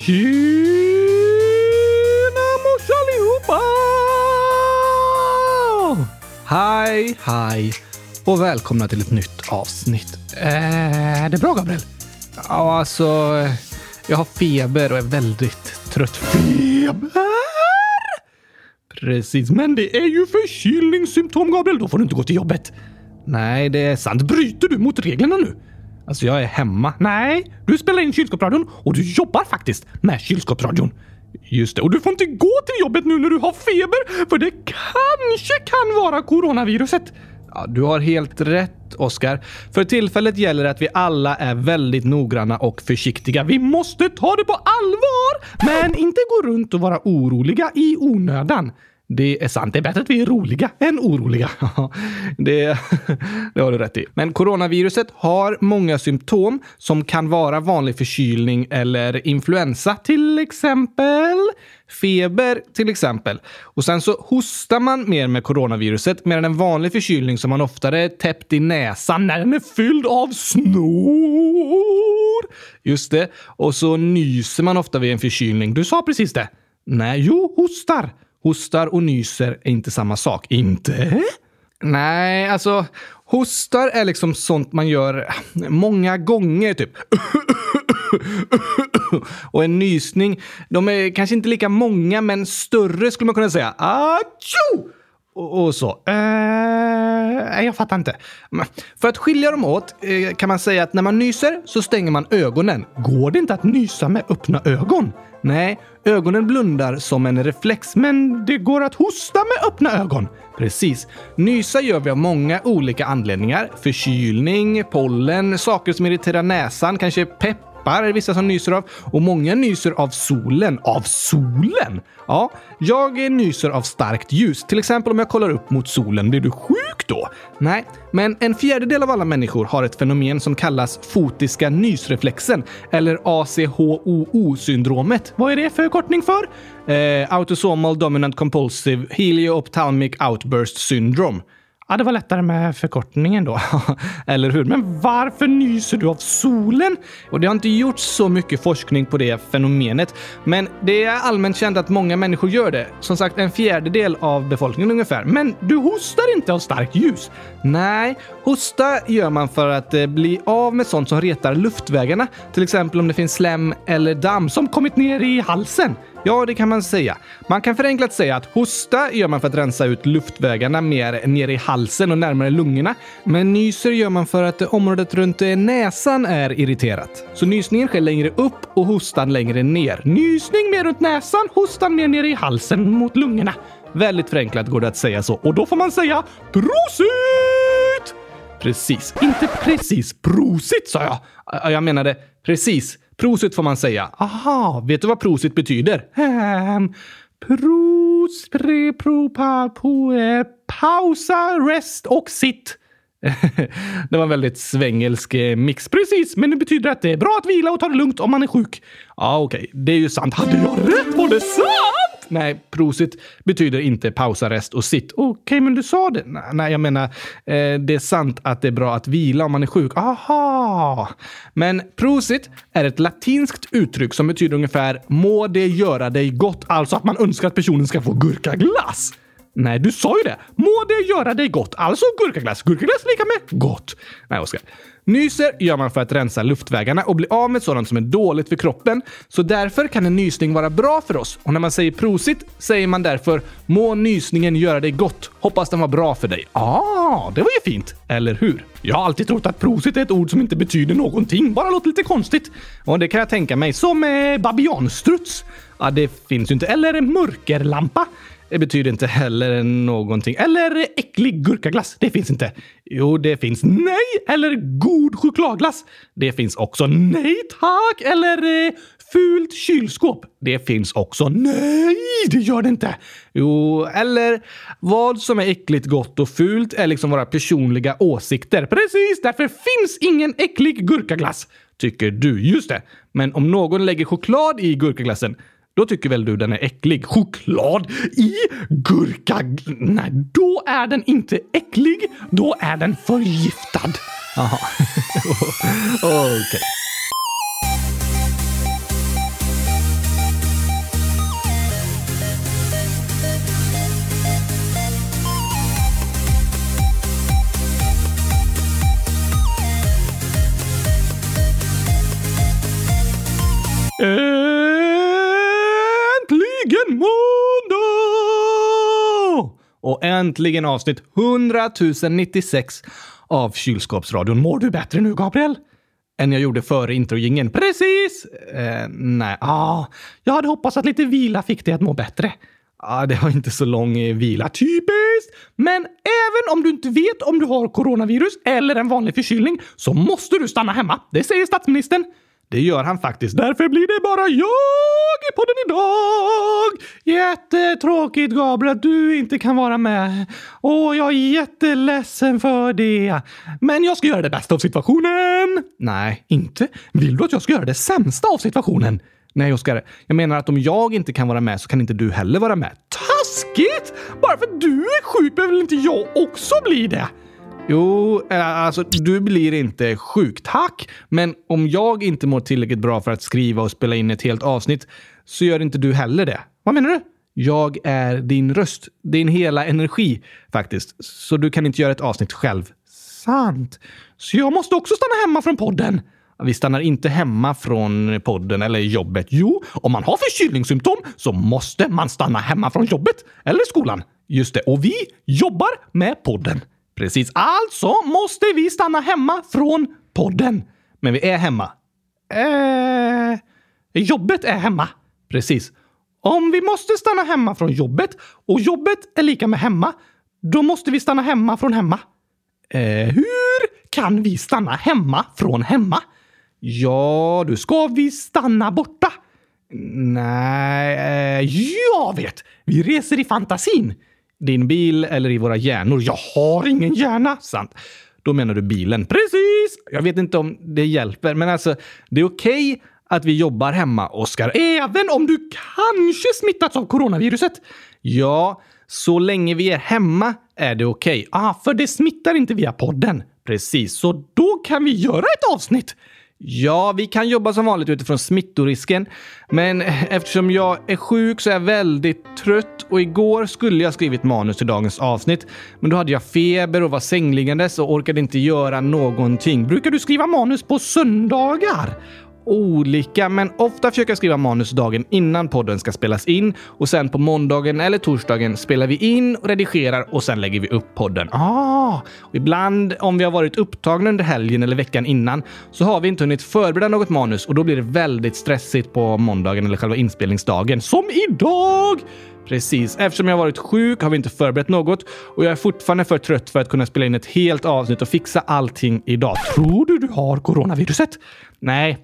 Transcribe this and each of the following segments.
Tjena mors allihopa! Hej, hej och välkomna till ett nytt avsnitt. Är det bra, Gabriel? Ja, alltså, jag har feber och är väldigt trött. Feber? Precis, men det är ju förkylningssymptom, Gabriel. Då får du inte gå till jobbet. Nej, det är sant. Bryter du mot reglerna nu? Alltså, jag är hemma. Nej, du spelar in kylskåpsradion och du jobbar faktiskt med kylskåpsradion. Just det, och du får inte gå till jobbet nu när du har feber, för det kanske kan vara coronaviruset. Ja, du har helt rätt, Oskar. För tillfället gäller det att vi alla är väldigt noggranna och försiktiga. Vi måste ta det på allvar, men inte gå runt och vara oroliga i onödan. Det är sant. Det är bättre att vi är roliga än oroliga. det, det har du rätt i. Men coronaviruset har många symptom som kan vara vanlig förkylning eller influensa till exempel. Feber till exempel. Och sen så hostar man mer med coronaviruset medan en vanlig förkylning som man oftare är täppt i näsan när den är fylld av snor. Just det. Och så nyser man ofta vid en förkylning. Du sa precis det. Nej, jo, hostar. Hostar och nyser är inte samma sak. Inte? Nej, alltså hostar är liksom sånt man gör många gånger, typ. och en nysning, de är kanske inte lika många, men större skulle man kunna säga. Atjo! Och, och så. Eh, jag fattar inte. För att skilja dem åt eh, kan man säga att när man nyser så stänger man ögonen. Går det inte att nysa med öppna ögon? Nej, ögonen blundar som en reflex, men det går att hosta med öppna ögon. Precis. Nysa gör vi av många olika anledningar. Förkylning, pollen, saker som irriterar näsan, kanske pepp peppar är det vissa som nyser av och många nyser av solen. Av solen? Ja, jag nyser av starkt ljus. Till exempel om jag kollar upp mot solen. Blir du sjuk då? Nej, men en fjärdedel av alla människor har ett fenomen som kallas fotiska nysreflexen eller ACHOO-syndromet. Vad är det för förkortning för? Eh, Autosomal Dominant Compulsive helioophthalmic Outburst Syndrome. Ja, det var lättare med förkortningen då. Eller hur? Men varför nyser du av solen? Och det har inte gjorts så mycket forskning på det fenomenet, men det är allmänt känt att många människor gör det. Som sagt, en fjärdedel av befolkningen ungefär. Men du hostar inte av starkt ljus? Nej, hosta gör man för att eh, bli av med sånt som retar luftvägarna. Till exempel om det finns slem eller damm som kommit ner i halsen. Ja, det kan man säga. Man kan förenklat säga att hosta gör man för att rensa ut luftvägarna mer nere i halsen och närmare lungorna. Men nyser gör man för att området runt näsan är irriterat. Så nysningen sker längre upp och hostan längre ner. Nysning mer runt näsan, hostan mer nere i halsen mot lungorna. Väldigt förenklat går det att säga så. Och då får man säga prosit! Precis. Inte precis prosit sa jag. Jag menade precis. Prosit får man säga. Aha, vet du vad prosit betyder? Um, pros, pre, pro, pa, po, eh, pausa, rest och sitt. det var en väldigt svängelsk eh, mix. Precis, men det betyder att det är bra att vila och ta det lugnt om man är sjuk. Ja, okej, okay. det är ju sant. Hade jag rätt? Var det sant? Nej, prosit betyder inte pausa, rest och sitt. Okej, okay, men du sa det. Nej, jag menar, eh, det är sant att det är bra att vila om man är sjuk. Aha! Men prosit är ett latinskt uttryck som betyder ungefär må det göra dig gott. Alltså att man önskar att personen ska få gurkaglass. Nej, du sa ju det. Må det göra dig gott. Alltså gurkaglass. Gurkaglass lika med gott. Nej, Oskar. Nyser gör man för att rensa luftvägarna och bli av med sådant som är dåligt för kroppen. Så därför kan en nysning vara bra för oss. Och när man säger prosit säger man därför må nysningen göra dig gott. Hoppas den var bra för dig. Ah, det var ju fint. Eller hur? Jag har alltid trott att prosit är ett ord som inte betyder någonting, bara låter lite konstigt. Och det kan jag tänka mig. Som eh, babianstruts. Ja, det finns ju inte. Eller mörkerlampa. Det betyder inte heller någonting. Eller äcklig gurkaglass. Det finns inte. Jo, det finns. Nej! Eller god chokladglass. Det finns också. Nej tack! Eller eh, fult kylskåp. Det finns också. Nej, det gör det inte. Jo, eller vad som är äckligt, gott och fult är liksom våra personliga åsikter. Precis, därför finns ingen äcklig gurkaglass. Tycker du. Just det. Men om någon lägger choklad i gurkaglassen då tycker väl du den är äcklig? Choklad i gurka... Nej, då är den inte äcklig. Då är den förgiftad. Jaha. Okej. Okay. Äntligen avsnitt 100 096 av Kylskåpsradion. Mår du bättre nu, Gabriel? Än jag gjorde före introjingen. Precis! Eh, nej, ah, jag hade hoppats att lite vila fick dig att må bättre. Ah, det var inte så lång eh, vila. Typiskt! Men även om du inte vet om du har coronavirus eller en vanlig förkylning så måste du stanna hemma. Det säger statsministern. Det gör han faktiskt. Därför blir det bara jag i podden idag! Jättetråkigt Gabriel att du inte kan vara med. Åh, jag är jätteledsen för det. Men jag ska göra det bästa av situationen. Nej, inte. Vill du att jag ska göra det sämsta av situationen? Nej, Oskar. Jag menar att om jag inte kan vara med så kan inte du heller vara med. Taskigt! Bara för att du är sjuk behöver väl inte jag också bli det? Jo, eh, alltså du blir inte sjuk, tack. Men om jag inte mår tillräckligt bra för att skriva och spela in ett helt avsnitt så gör inte du heller det. Vad menar du? Jag är din röst, din hela energi faktiskt. Så du kan inte göra ett avsnitt själv. Sant. Så jag måste också stanna hemma från podden. Vi stannar inte hemma från podden eller jobbet. Jo, om man har förkylningssymptom så måste man stanna hemma från jobbet eller skolan. Just det, och vi jobbar med podden. Precis. Alltså måste vi stanna hemma från podden. Men vi är hemma. Eh, jobbet är hemma. Precis. Om vi måste stanna hemma från jobbet och jobbet är lika med hemma, då måste vi stanna hemma från hemma. Eh, hur kan vi stanna hemma från hemma? Ja, du ska vi stanna borta? Nej, eh, jag vet! Vi reser i fantasin din bil eller i våra hjärnor. Jag har ingen hjärna! Sant. Då menar du bilen. Precis! Jag vet inte om det hjälper, men alltså, det är okej okay att vi jobbar hemma, Oskar, även om du kanske smittats av coronaviruset. Ja, så länge vi är hemma är det okej. Okay. Ah, för det smittar inte via podden. Precis, så då kan vi göra ett avsnitt. Ja, vi kan jobba som vanligt utifrån smittorisken, men eftersom jag är sjuk så är jag väldigt trött och igår skulle jag skrivit manus till dagens avsnitt, men då hade jag feber och var sängliggandes och orkade inte göra någonting. Brukar du skriva manus på söndagar? Olika, men ofta försöker jag skriva manus dagen innan podden ska spelas in och sen på måndagen eller torsdagen spelar vi in och redigerar och sen lägger vi upp podden. Ah, ibland om vi har varit upptagna under helgen eller veckan innan så har vi inte hunnit förbereda något manus och då blir det väldigt stressigt på måndagen eller själva inspelningsdagen. Som idag! Precis. Eftersom jag varit sjuk har vi inte förberett något och jag är fortfarande för trött för att kunna spela in ett helt avsnitt och fixa allting idag. Tror du du har coronaviruset? Nej,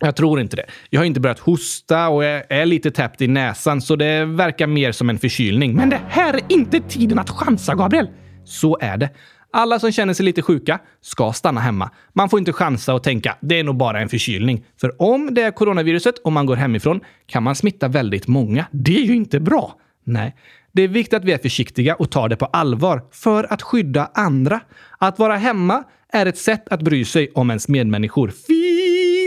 jag tror inte det. Jag har inte börjat hosta och jag är lite täppt i näsan så det verkar mer som en förkylning. Men det här är inte tiden att chansa, Gabriel! Så är det. Alla som känner sig lite sjuka ska stanna hemma. Man får inte chansa och tänka det är nog bara en förkylning. För om det är coronaviruset och man går hemifrån kan man smitta väldigt många. Det är ju inte bra. Nej, det är viktigt att vi är försiktiga och tar det på allvar för att skydda andra. Att vara hemma är ett sätt att bry sig om ens medmänniskor.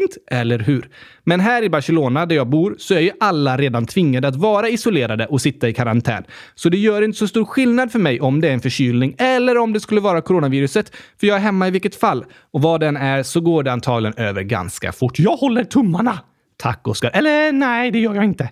Fint, eller hur? Men här i Barcelona, där jag bor, så är ju alla redan tvingade att vara isolerade och sitta i karantän. Så det gör inte så stor skillnad för mig om det är en förkylning eller om det skulle vara coronaviruset, för jag är hemma i vilket fall. Och vad den är så går det antagligen över ganska fort. Jag håller tummarna! Tack, Oskar. Eller nej, det gör jag inte.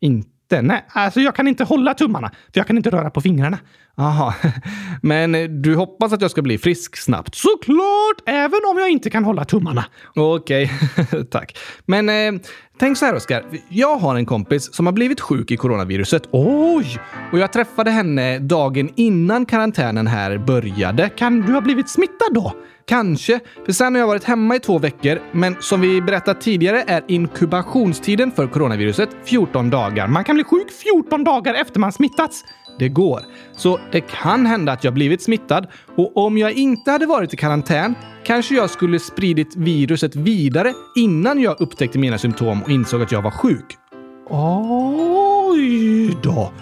Inte inte? Nej, alltså jag kan inte hålla tummarna, för jag kan inte röra på fingrarna. Aha, men du hoppas att jag ska bli frisk snabbt? Såklart! Även om jag inte kan hålla tummarna. Okej, okay. tack. Men eh, tänk så här, Oskar. Jag har en kompis som har blivit sjuk i coronaviruset. Oj! Och jag träffade henne dagen innan karantänen här började. Kan du ha blivit smittad då? Kanske, för sen har jag varit hemma i två veckor, men som vi berättat tidigare är inkubationstiden för coronaviruset 14 dagar. Man kan bli sjuk 14 dagar efter man smittats. Det går. Så det kan hända att jag blivit smittad och om jag inte hade varit i karantän kanske jag skulle spridit viruset vidare innan jag upptäckte mina symptom och insåg att jag var sjuk. Oj då!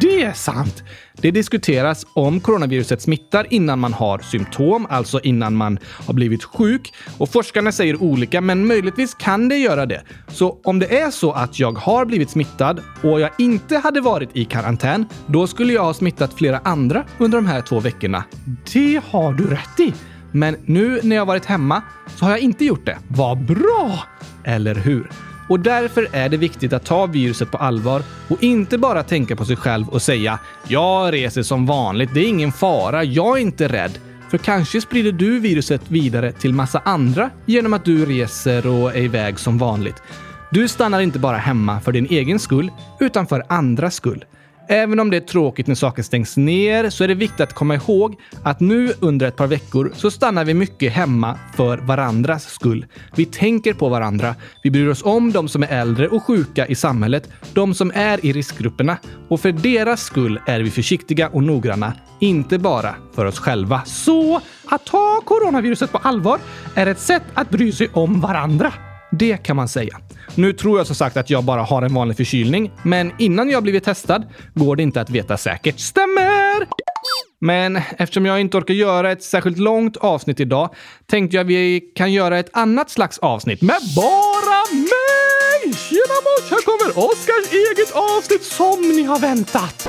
Det är sant! Det diskuteras om coronaviruset smittar innan man har symptom, alltså innan man har blivit sjuk. Och forskarna säger olika, men möjligtvis kan det göra det. Så om det är så att jag har blivit smittad och jag inte hade varit i karantän, då skulle jag ha smittat flera andra under de här två veckorna. Det har du rätt i! Men nu när jag varit hemma så har jag inte gjort det. Vad bra! Eller hur? Och därför är det viktigt att ta viruset på allvar och inte bara tänka på sig själv och säga “Jag reser som vanligt, det är ingen fara, jag är inte rädd”. För kanske sprider du viruset vidare till massa andra genom att du reser och är iväg som vanligt. Du stannar inte bara hemma för din egen skull, utan för andras skull. Även om det är tråkigt när saker stängs ner så är det viktigt att komma ihåg att nu under ett par veckor så stannar vi mycket hemma för varandras skull. Vi tänker på varandra. Vi bryr oss om de som är äldre och sjuka i samhället, de som är i riskgrupperna. Och för deras skull är vi försiktiga och noggranna, inte bara för oss själva. Så att ta coronaviruset på allvar är ett sätt att bry sig om varandra. Det kan man säga. Nu tror jag som sagt att jag bara har en vanlig förkylning, men innan jag blivit testad går det inte att veta säkert. Stämmer! Men eftersom jag inte orkar göra ett särskilt långt avsnitt idag tänkte jag vi kan göra ett annat slags avsnitt med bara mig! Tjena mors, här kommer Oskars eget avsnitt som ni har väntat.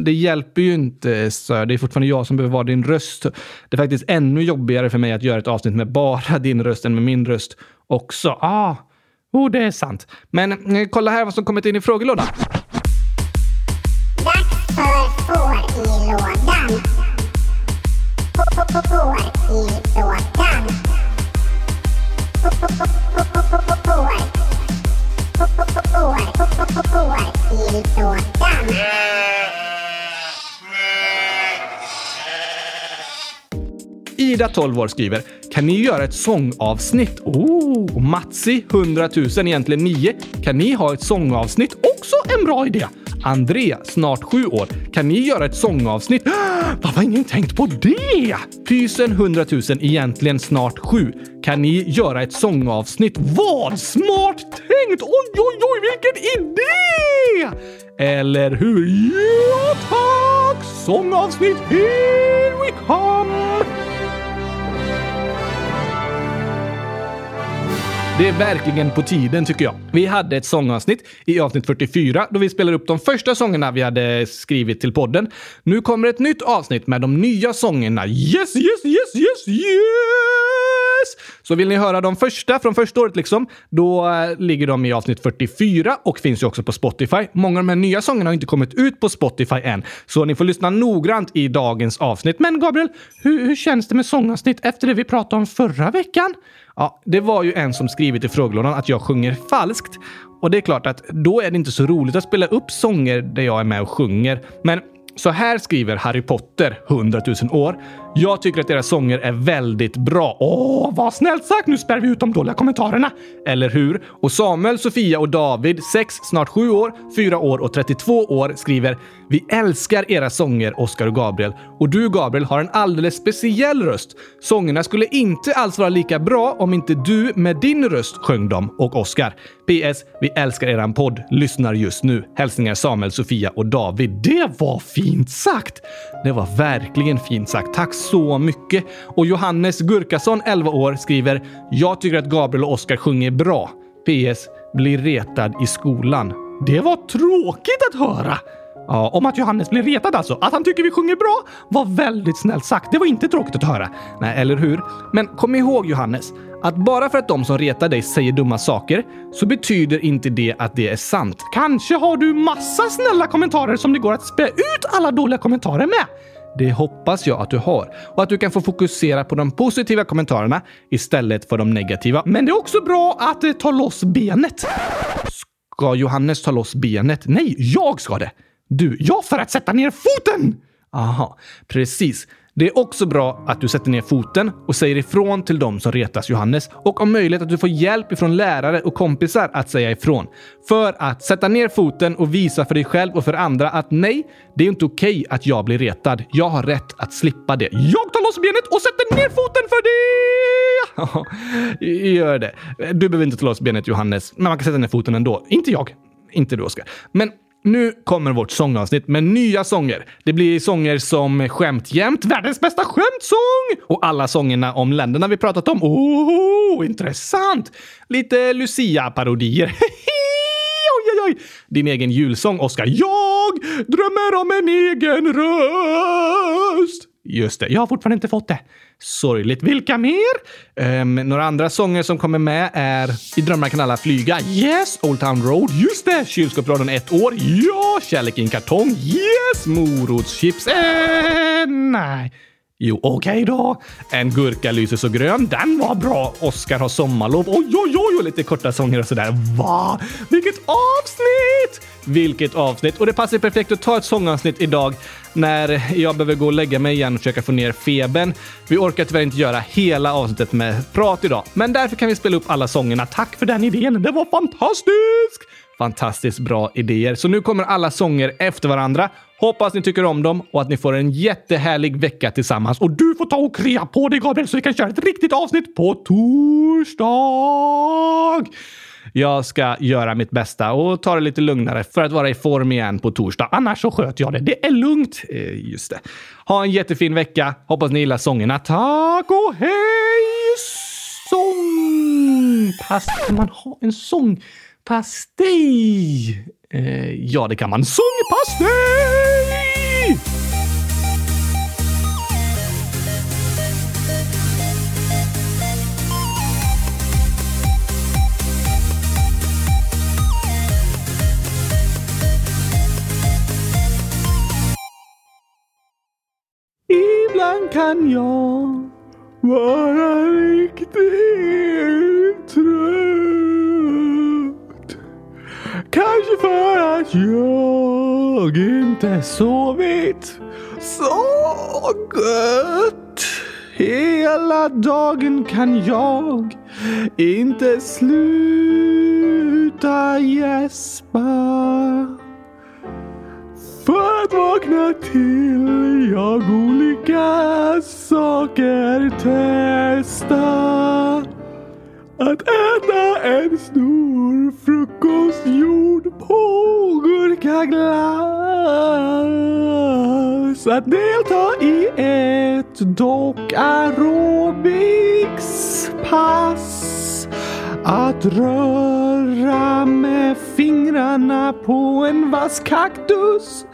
Det hjälper ju inte, så det är fortfarande jag som behöver vara din röst. Det är faktiskt ännu jobbigare för mig att göra ett avsnitt med bara din röst än med min röst också. Ah, oh, det är sant. Men eh, kolla här vad som kommit in i frågelådan. Dags för får i lådan. Ida, 12 år, skriver “Kan ni göra ett sångavsnitt?” Oh, Matsi, 100 000, egentligen 9. “Kan ni ha ett sångavsnitt?” Också en bra idé! Andrea, snart 7 år. “Kan ni göra ett sångavsnitt?” Varför har ingen tänkt på det? Pysen, 100 000, egentligen snart 7. “Kan ni göra ett sångavsnitt?” Vad smart tänkt! Oj, oj, oj, vilken idé! Eller hur? Ja, tack! Sångavsnitt, here we come! Det är verkligen på tiden tycker jag. Vi hade ett sångavsnitt i avsnitt 44 då vi spelade upp de första sångerna vi hade skrivit till podden. Nu kommer ett nytt avsnitt med de nya sångerna. Yes, yes, yes, yes, yes! Så vill ni höra de första från första året liksom, då eh, ligger de i avsnitt 44 och finns ju också på Spotify. Många av de här nya sångerna har inte kommit ut på Spotify än, så ni får lyssna noggrant i dagens avsnitt. Men Gabriel, hur, hur känns det med sångavsnitt efter det vi pratade om förra veckan? Ja, det var ju en som skrivit i frågelådan att jag sjunger falskt. Och det är klart att då är det inte så roligt att spela upp sånger där jag är med och sjunger. Men så här skriver Harry Potter, 100 000 år. Jag tycker att deras sånger är väldigt bra. Åh, vad snällt sagt! Nu spär vi ut de dåliga kommentarerna. Eller hur? Och Samuel, Sofia och David, 6, snart 7 år, 4 år och 32 år, skriver “Vi älskar era sånger, Oscar och Gabriel. Och du, Gabriel, har en alldeles speciell röst. Sångerna skulle inte alls vara lika bra om inte du med din röst sjöng dem. Och Oscar. PS. Vi älskar eran podd. Lyssnar just nu. Hälsningar Samuel, Sofia och David. Det var fint sagt! Det var verkligen fint sagt. Tack så mycket. Och Johannes Gurkason, 11 år, skriver “Jag tycker att Gabriel och Oscar sjunger bra. PS. Blir retad i skolan.” Det var tråkigt att höra! Ja, om att Johannes blir retad alltså. Att han tycker vi sjunger bra var väldigt snällt sagt. Det var inte tråkigt att höra. Nej, eller hur? Men kom ihåg Johannes, att bara för att de som retar dig säger dumma saker så betyder inte det att det är sant. Kanske har du massa snälla kommentarer som det går att spä ut alla dåliga kommentarer med. Det hoppas jag att du har och att du kan få fokusera på de positiva kommentarerna istället för de negativa. Men det är också bra att eh, ta loss benet. Ska Johannes ta loss benet? Nej, jag ska det. Du, jag för att sätta ner foten! Aha, precis. Det är också bra att du sätter ner foten och säger ifrån till de som retas Johannes och om möjligt att du får hjälp ifrån lärare och kompisar att säga ifrån. För att sätta ner foten och visa för dig själv och för andra att nej, det är inte okej att jag blir retad. Jag har rätt att slippa det. Jag tar loss benet och sätter ner foten för det! Gör det. Du behöver inte ta loss benet Johannes, men man kan sätta ner foten ändå. Inte jag. Inte du Oskar. Men nu kommer vårt sångavsnitt med nya sånger. Det blir sånger som Skämt jämt, världens bästa skämtsång! Och alla sångerna om länderna vi pratat om. Oh, intressant! Lite Lucia-parodier. oj, oj, oj! Din egen julsång, Oskar. Jag drömmer om en egen röst! Just det, jag har fortfarande inte fått det. Sorgligt. Vilka mer? Um, några andra sånger som kommer med är I drömmar kan alla flyga. Yes! Old Town Road. Just det! Kylskåpsradion ett år. Ja! Kärlek i en kartong. Yes! Morotschips. Eh, nej. Jo, okej då. En gurka lyser så grön. Den var bra. Oskar har sommarlov. Oj, oj, oj, och lite korta sånger och sådär. Va? Vilket avsnitt! Vilket avsnitt! Och det passar perfekt att ta ett sångavsnitt idag när jag behöver gå och lägga mig igen och försöka få ner febern. Vi orkar tyvärr inte göra hela avsnittet med prat idag, men därför kan vi spela upp alla sångerna. Tack för den idén! Det var fantastiskt! Fantastiskt bra idéer. Så nu kommer alla sånger efter varandra. Hoppas ni tycker om dem och att ni får en jättehärlig vecka tillsammans. Och du får ta och krea på dig Gabriel så vi kan köra ett riktigt avsnitt på torsdag! Jag ska göra mitt bästa och ta det lite lugnare för att vara i form igen på torsdag. Annars så sköter jag det. Det är lugnt. Eh, just det. Ha en jättefin vecka. Hoppas ni gillar sångerna. Tack och hej! Sångpass... Kan man ha en sångpastej? Eh, ja, det kan man. Sångpastej! Ibland kan jag vara riktigt trött. Kanske för att jag inte sovit så gött. Hela dagen kan jag inte sluta gäspa. För att vakna till jag olika saker testa. Att äta en stor frukost gjord på gurkaglass. Att delta i ett dock aerobicspass. Att röra med fingrarna på en vass kaktus.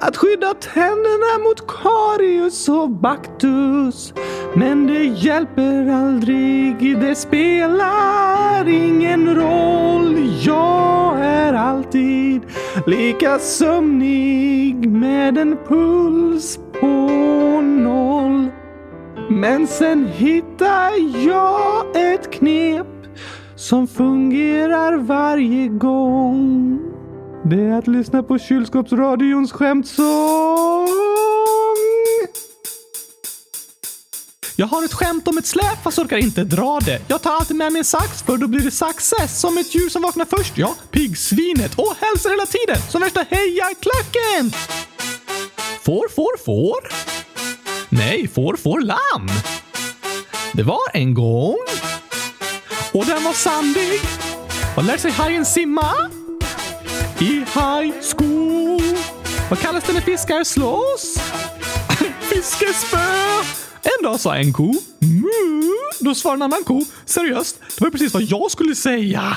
Att skydda tänderna mot karius och baktus. Men det hjälper aldrig, det spelar ingen roll. Jag är alltid lika sömnig med en puls på noll. Men sen hittar jag ett knep som fungerar varje gång. Det är att lyssna på kylskåpsradions skämtsång. Jag har ett skämt om ett släp fast orkar inte dra det. Jag tar alltid med mig en sax för då blir det success. Som ett djur som vaknar först, ja. Piggsvinet. Och hälsar hela tiden. Som värsta hejarklacken. Får, får, får. Nej, får, får lamm. Det var en gång och den var sandig. Vad lär sig hajen simma? I high school. Vad kallas det när fiskar slåss? Fiskespö. En dag sa en ko mu. Då svarade en annan ko seriöst. Det var precis vad jag skulle säga.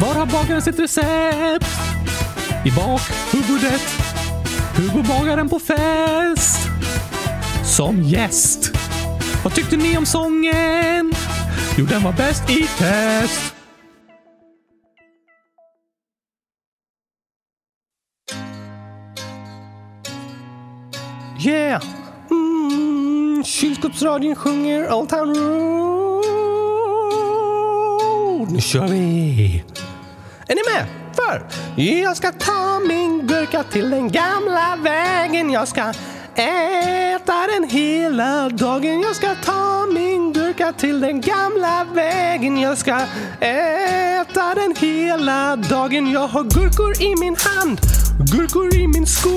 Var har bagaren sitt recept? I bakhuvudet. Hur bagaren på fest? Som gäst. Vad tyckte ni om sången? Jo, den var bäst i test. Yeah! Mm, kylskåpsradion sjunger Old Town Road. Nu kör vi! Är ni med? För jag ska ta min gurka till den gamla vägen. Jag ska äta den hela dagen. Jag ska ta min gurka till den gamla vägen. Jag ska äta den hela dagen. Jag har gurkor i min hand, gurkor i min sko,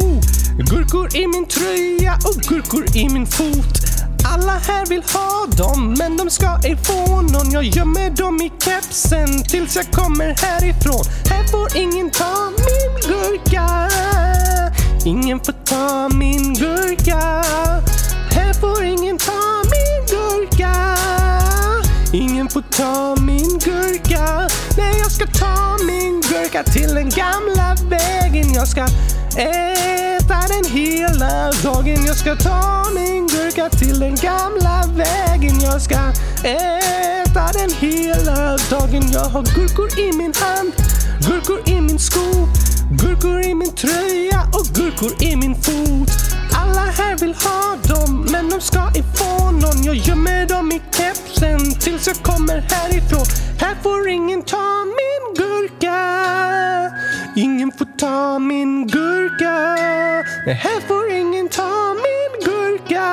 gurkor i min tröja och gurkor i min fot. Alla här vill ha dem, men de ska ej få någon. Jag gömmer dem i kepsen tills jag kommer härifrån. Här får ingen ta min gurka. Ingen får ta min gurka. Här får ingen ta min gurka. Ingen får ta min gurka. Nej, jag ska ta min gurka till den gamla vägen. Jag ska äta den hela dagen. Jag ska ta min gurka till den gamla vägen. Jag ska äta den hela dagen. Jag har gurkor i min hand, gurkor i min sko, gurkor i min tröja och gurkor i min fot. Alla här vill ha dem, men de ska ej få någon. Jag gömmer dem i kepsen tills jag kommer härifrån. Här får ingen ta min gurka. Ingen får ta min gurka. Nej, här får ingen ta min gurka.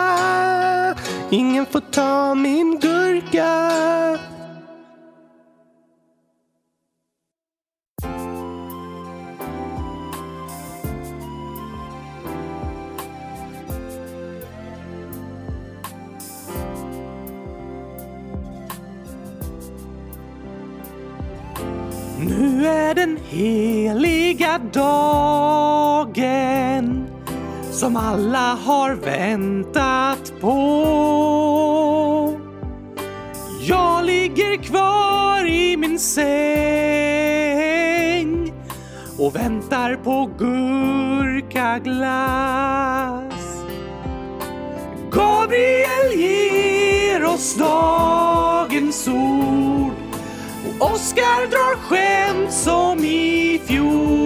Ingen får ta min gurka. Dagen som alla har väntat på. Jag ligger kvar i min säng och väntar på gurkaglass. Gabriel ger oss dagens ord och Oskar drar skämt som i fjol.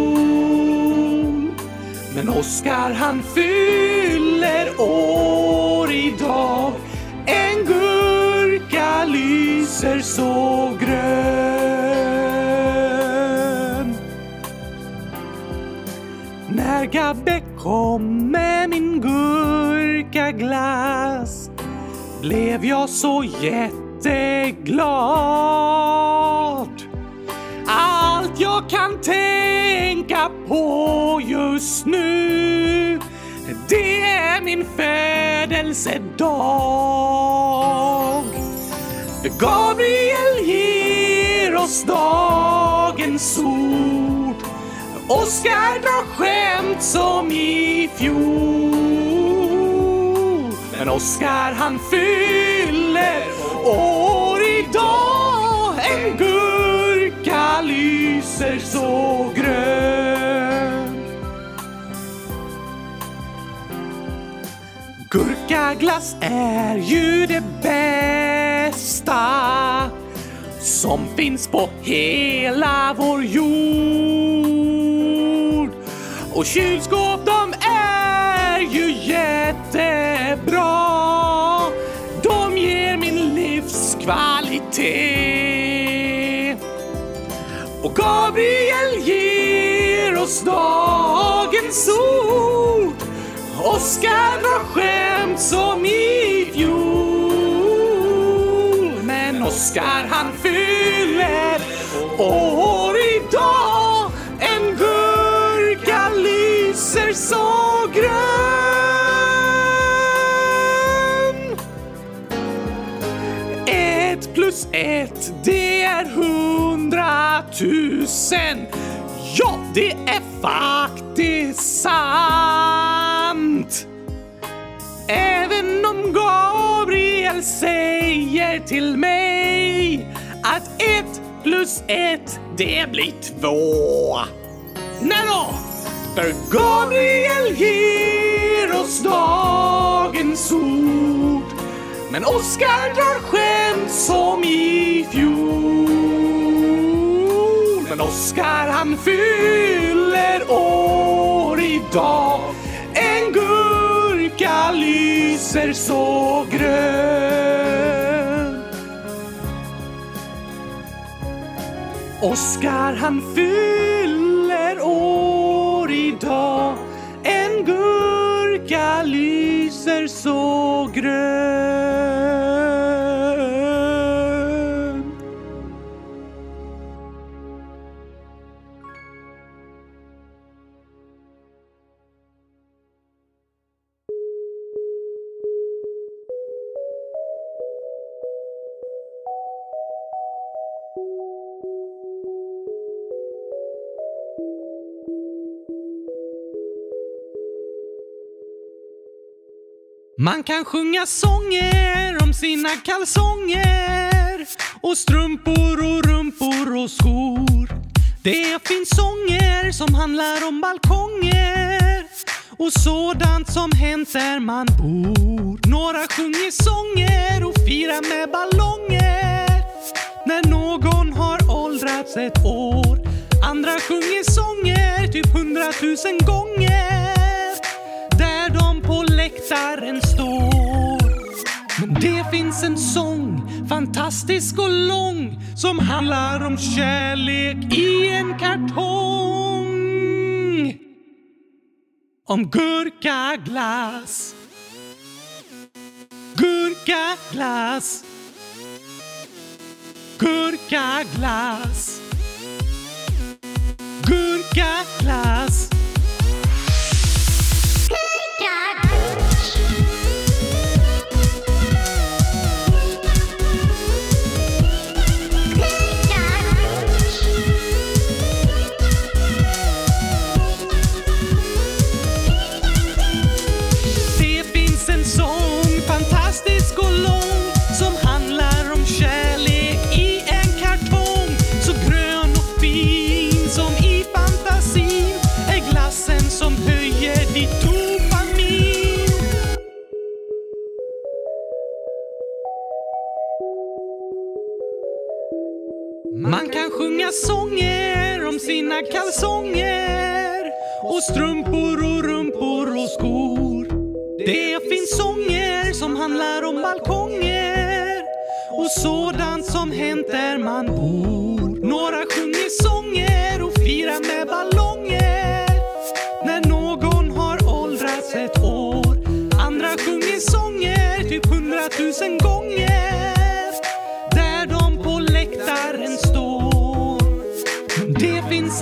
Men Oskar han fyller år idag. En gurka lyser så grön. När Gabbe kom med min gurkaglass blev jag så jätteglad. Allt jag kan tänka på just nu det är min födelsedag. Gabriel ger oss dagens ord. Oskar drar skämt som i fjol. Men Oskar han fyller år idag. En gurka lyser så grön. Gurkaglass är ju det bästa som finns på hela vår jord. Och kylskåp de är ju jättebra. De ger min livskvalitet. Och Gabriel ger oss dagens ord. Oskar drar som i fjol. Men Oskar han fyller år idag. En gurka lyser så grön. Ett plus ett, det är hundratusen. Ja, det är faktiskt sant. Även om Gabriel säger till mig att ett plus ett, det blir två. Nej då! För Gabriel ger oss dagens ord. Men Oskar drar skämt som i fjol. Men Oskar han fyller år idag. Lyser så grön. Oskar han fyller år idag En gurka lyser så grön Man kan sjunga sånger om sina kalsonger och strumpor och rumpor och skor. Det finns sånger som handlar om balkonger och sådant som hänt där man bor. Några sjunger sånger och firar med ballonger när någon har åldrats ett år. Andra sjunger sånger typ hundratusen gånger gitarren står. Men det finns en sång, fantastisk och lång, som handlar om kärlek i en kartong. Om gurkaglass. Gurkaglass. Gurkaglass. Gurkaglass. Kalsonger och strumpor och rumpor och skor. Det finns sånger som handlar om balkonger och sådant som hänt där man bor. Några sjunger sånger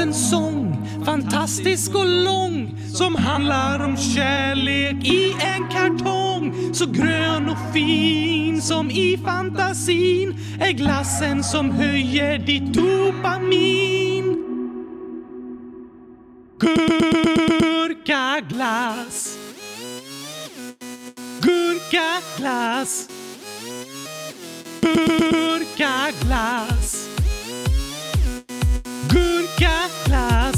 en sång, fantastisk och lång, som handlar om kärlek i en kartong. Så grön och fin som i fantasin är glassen som höjer ditt dopamin. Gurkaglass. Gurkaglass. Gurkaglass. Gurkaglass. en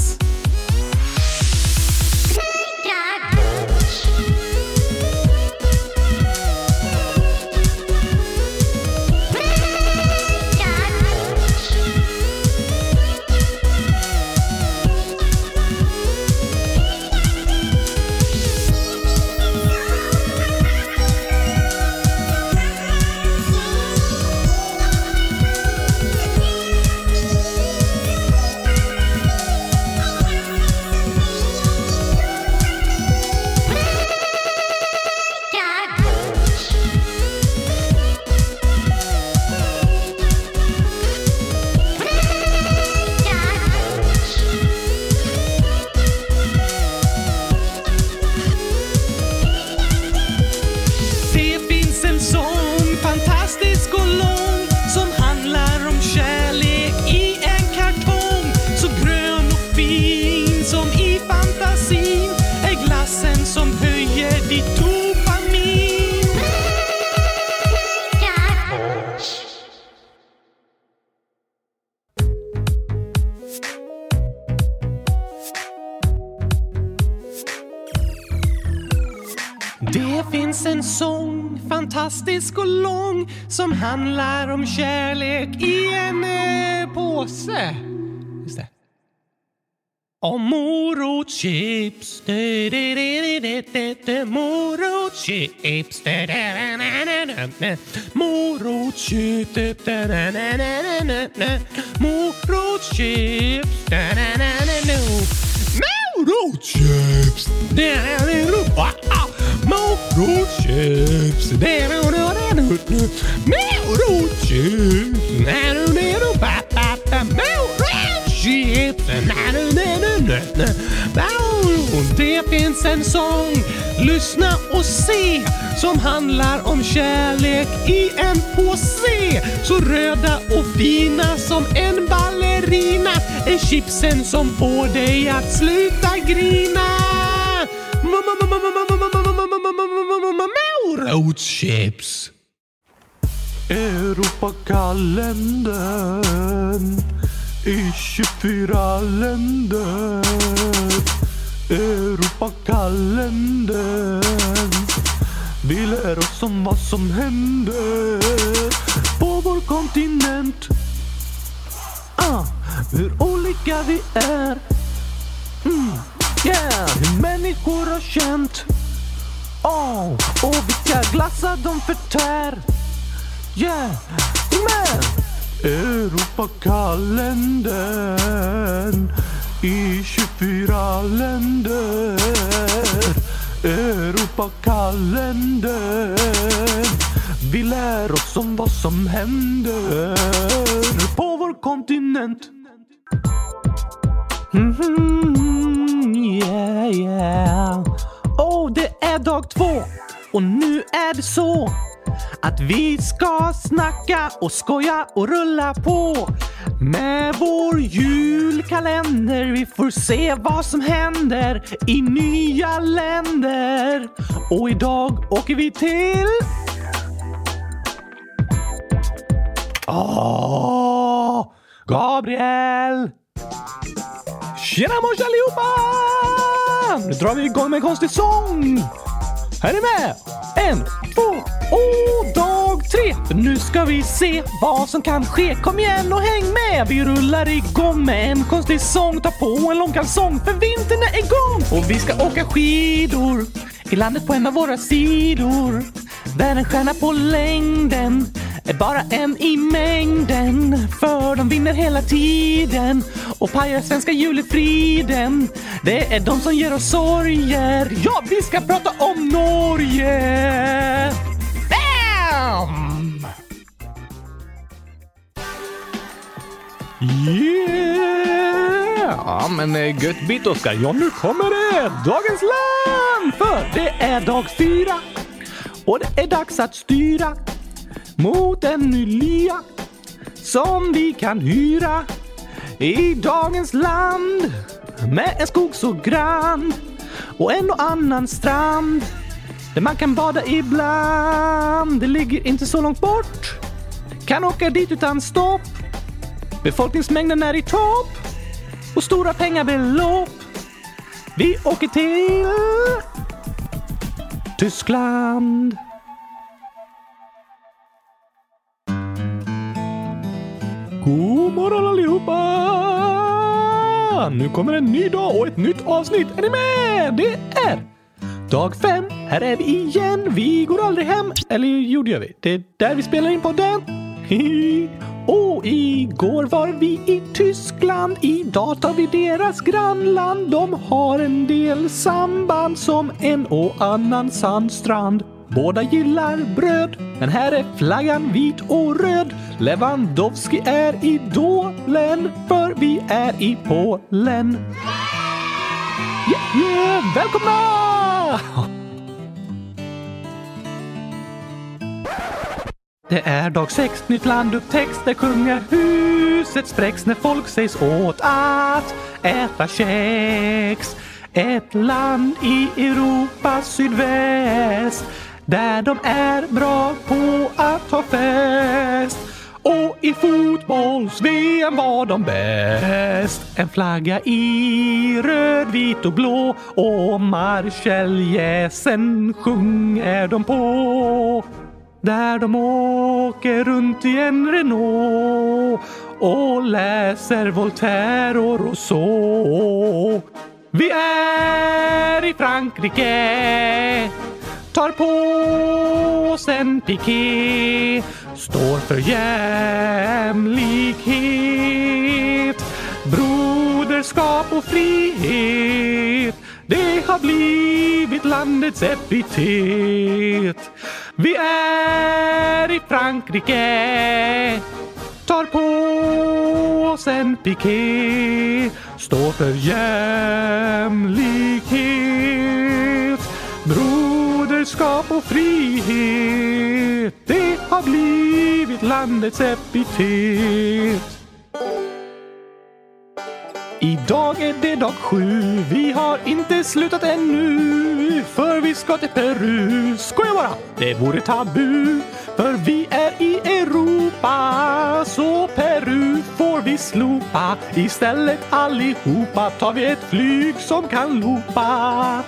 Om morotschips, du, du, du, du, du, du, ah, ah. Oh, Det finns en sång, lyssna och se, som handlar om kärlek i en påse. Så röda och fina som en ballerina är chipsen som får dig att sluta grina. Morotschips. Europakalendern i 24 länder. Europakalendern. Vi lär oss om vad som händer på vår kontinent. Ah, hur olika vi är. Mm, yeah, hur människor har känt. Oh, och vilka glassar de förtär. Yeah, men Europakalendern i 24 länder. Europakalendern. Vi lär oss om vad som händer på vår kontinent. Mhm, yeah, yeah. Oh, det är dag två och nu är det så att vi ska snacka och skoja och rulla på med vår julkalender. Vi får se vad som händer i nya länder. Och idag åker vi till... Åh, Gabriel! Tjena mors allihopa! Nu drar vi igång med en konstig sång. Är ni med? En, två och dag tre. Nu ska vi se vad som kan ske. Kom igen och häng med. Vi rullar igång med en konstig sång. Ta på en lång kalsong för vintern är igång. Och vi ska åka skidor i landet på en av våra sidor. Där en stjärna på längden är bara en i mängden. För de vinner hela tiden och pajar svenska julefriden. Det är de som ger oss sorger. Ja, vi ska prata om Norge! Bam! Yeah! Ja, men eh, gött bit Oskar. Ja, nu kommer det! Dagens land! För det är dag fyra och det är dags att styra mot en ny lya som vi kan hyra i dagens land med en skog så grann och en och annan strand där man kan bada ibland. Det ligger inte så långt bort. Kan åka dit utan stopp. Befolkningsmängden är i topp och stora pengabelopp. Vi åker till Tyskland. God morgon allihopa! Nu kommer en ny dag och ett nytt avsnitt. Är ni med? Det är dag fem. Här är vi igen. Vi går aldrig hem. Eller jo, det gör vi. Det är där vi spelar in podden. Hihi. Och igår var vi i Tyskland. Idag tar vi deras grannland. De har en del samband som en och annan sandstrand. Båda gillar bröd, men här är flaggan vit och röd. Lewandowski är idolen, för vi är i Polen. Yeah, yeah, välkomna! Det är dag sex, nytt land upptäcks där kungahuset spräcks när folk sägs åt att äta kex. Ett land i Europas sydväst där de är bra på att ha fest. Och i fotbolls-VM var de bäst. En flagga i röd, vit och blå och marscheljäsen sjunger de på. Där de åker runt i en Renault och läser Voltaire och Rousseau. Vi är i Frankrike tar på oss en piké står för jämlikhet. Broderskap och frihet det har blivit landets epitet. Vi är i Frankrike tar på oss en piké står för jämlikhet broderskap och frihet det har blivit landets epitet. Idag är det dag sju, vi har inte slutat ännu För vi ska till Peru, skoja bara, det vore tabu För vi är i Europa, så Peru får vi slopa. Istället allihopa tar vi ett flyg som kan loopa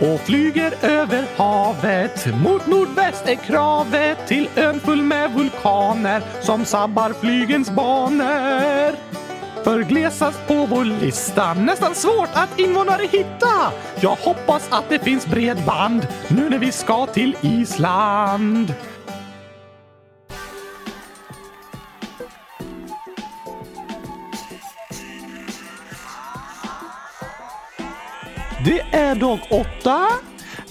och flyger över havet. Mot nordväst är kravet till ön full med vulkaner som sabbar flygens banor. För glesast på vår lista, nästan svårt att invånare hitta. Jag hoppas att det finns bredband nu när vi ska till Island. Det är dag åtta.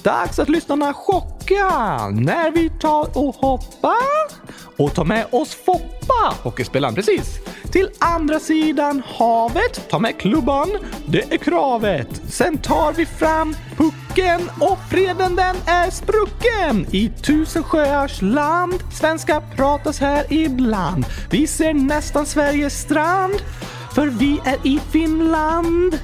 Dags att lyssnarna chocka när vi tar och hoppar och tar med oss Foppa, hockeyspelaren precis, till andra sidan havet. Ta med klubban, det är kravet. Sen tar vi fram pucken och freden den är sprucken. I tusen sjöars land, svenska pratas här ibland. Vi ser nästan Sveriges strand, för vi är i Finland.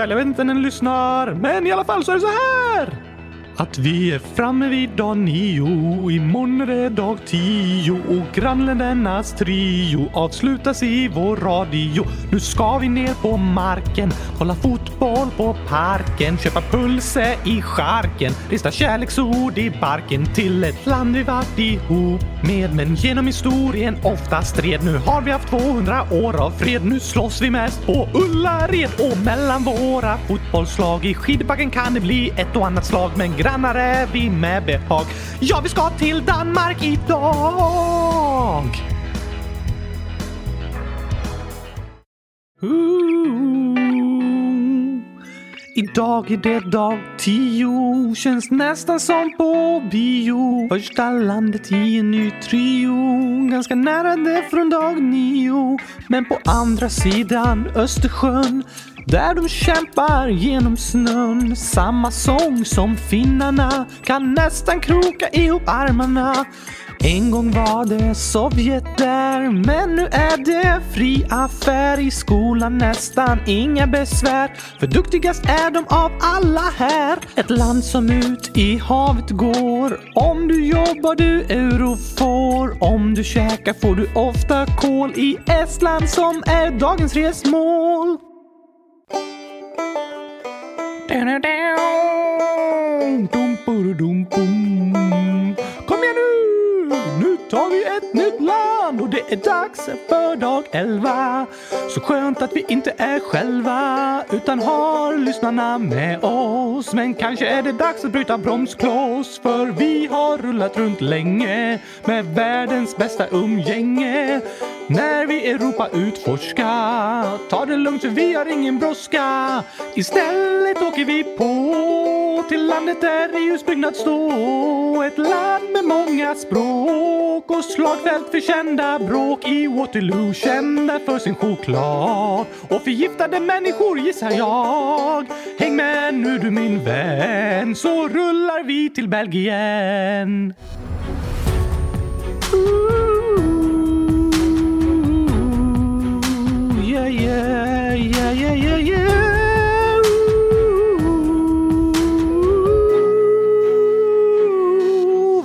Kväll, jag vet inte när ni lyssnar. Men i alla fall så är det så här! Att vi är framme vid dag nio, imorgon är det dag tio och grannländernas trio avslutas i vår radio. Nu ska vi ner på marken, kolla fotboll på parken, köpa pulse i charken, rista kärleksord i barken till ett land vi varit ihop med. Men genom historien ofta stred. Nu har vi haft 200 år av fred. Nu slåss vi mest på Ullared och mellan våra fotbollslag. I skidbacken kan det bli ett och annat slag, men tränare vi med behag. Ja, vi ska till Danmark idag! Ooh. Idag är det dag tio, känns nästan som på bio. Första landet i en ny trio, ganska nära det från dag nio. Men på andra sidan Östersjön, där de kämpar genom snön. Samma sång som finnarna, kan nästan kroka ihop armarna. En gång var det Sovjet där, men nu är det fri affär i skolan nästan inga besvär. För duktigast är de av alla här. Ett land som ut i havet går. Om du jobbar du euro får. Om du käkar får du ofta kol i Estland som är dagens resmål. Kom igen nu! Nu tar vi ett nytt land och det är dags för dag 11. Så skönt att vi inte är själva utan har lyssnarna med oss. Men kanske är det dags att bryta bromskloss för vi har rullat runt länge med världens bästa umgänge. När vi Europa utforska Ta det lugnt för vi har ingen brådska. Istället åker vi på till landet där EUs byggnad står. Ett land med många språk och slagfält för kända bråk. I Waterloo kända för sin choklad. Och förgiftade människor gissar jag. Häng med nu du min vän så rullar vi till Belgien. Ooh, yeah, yeah, yeah, yeah, yeah.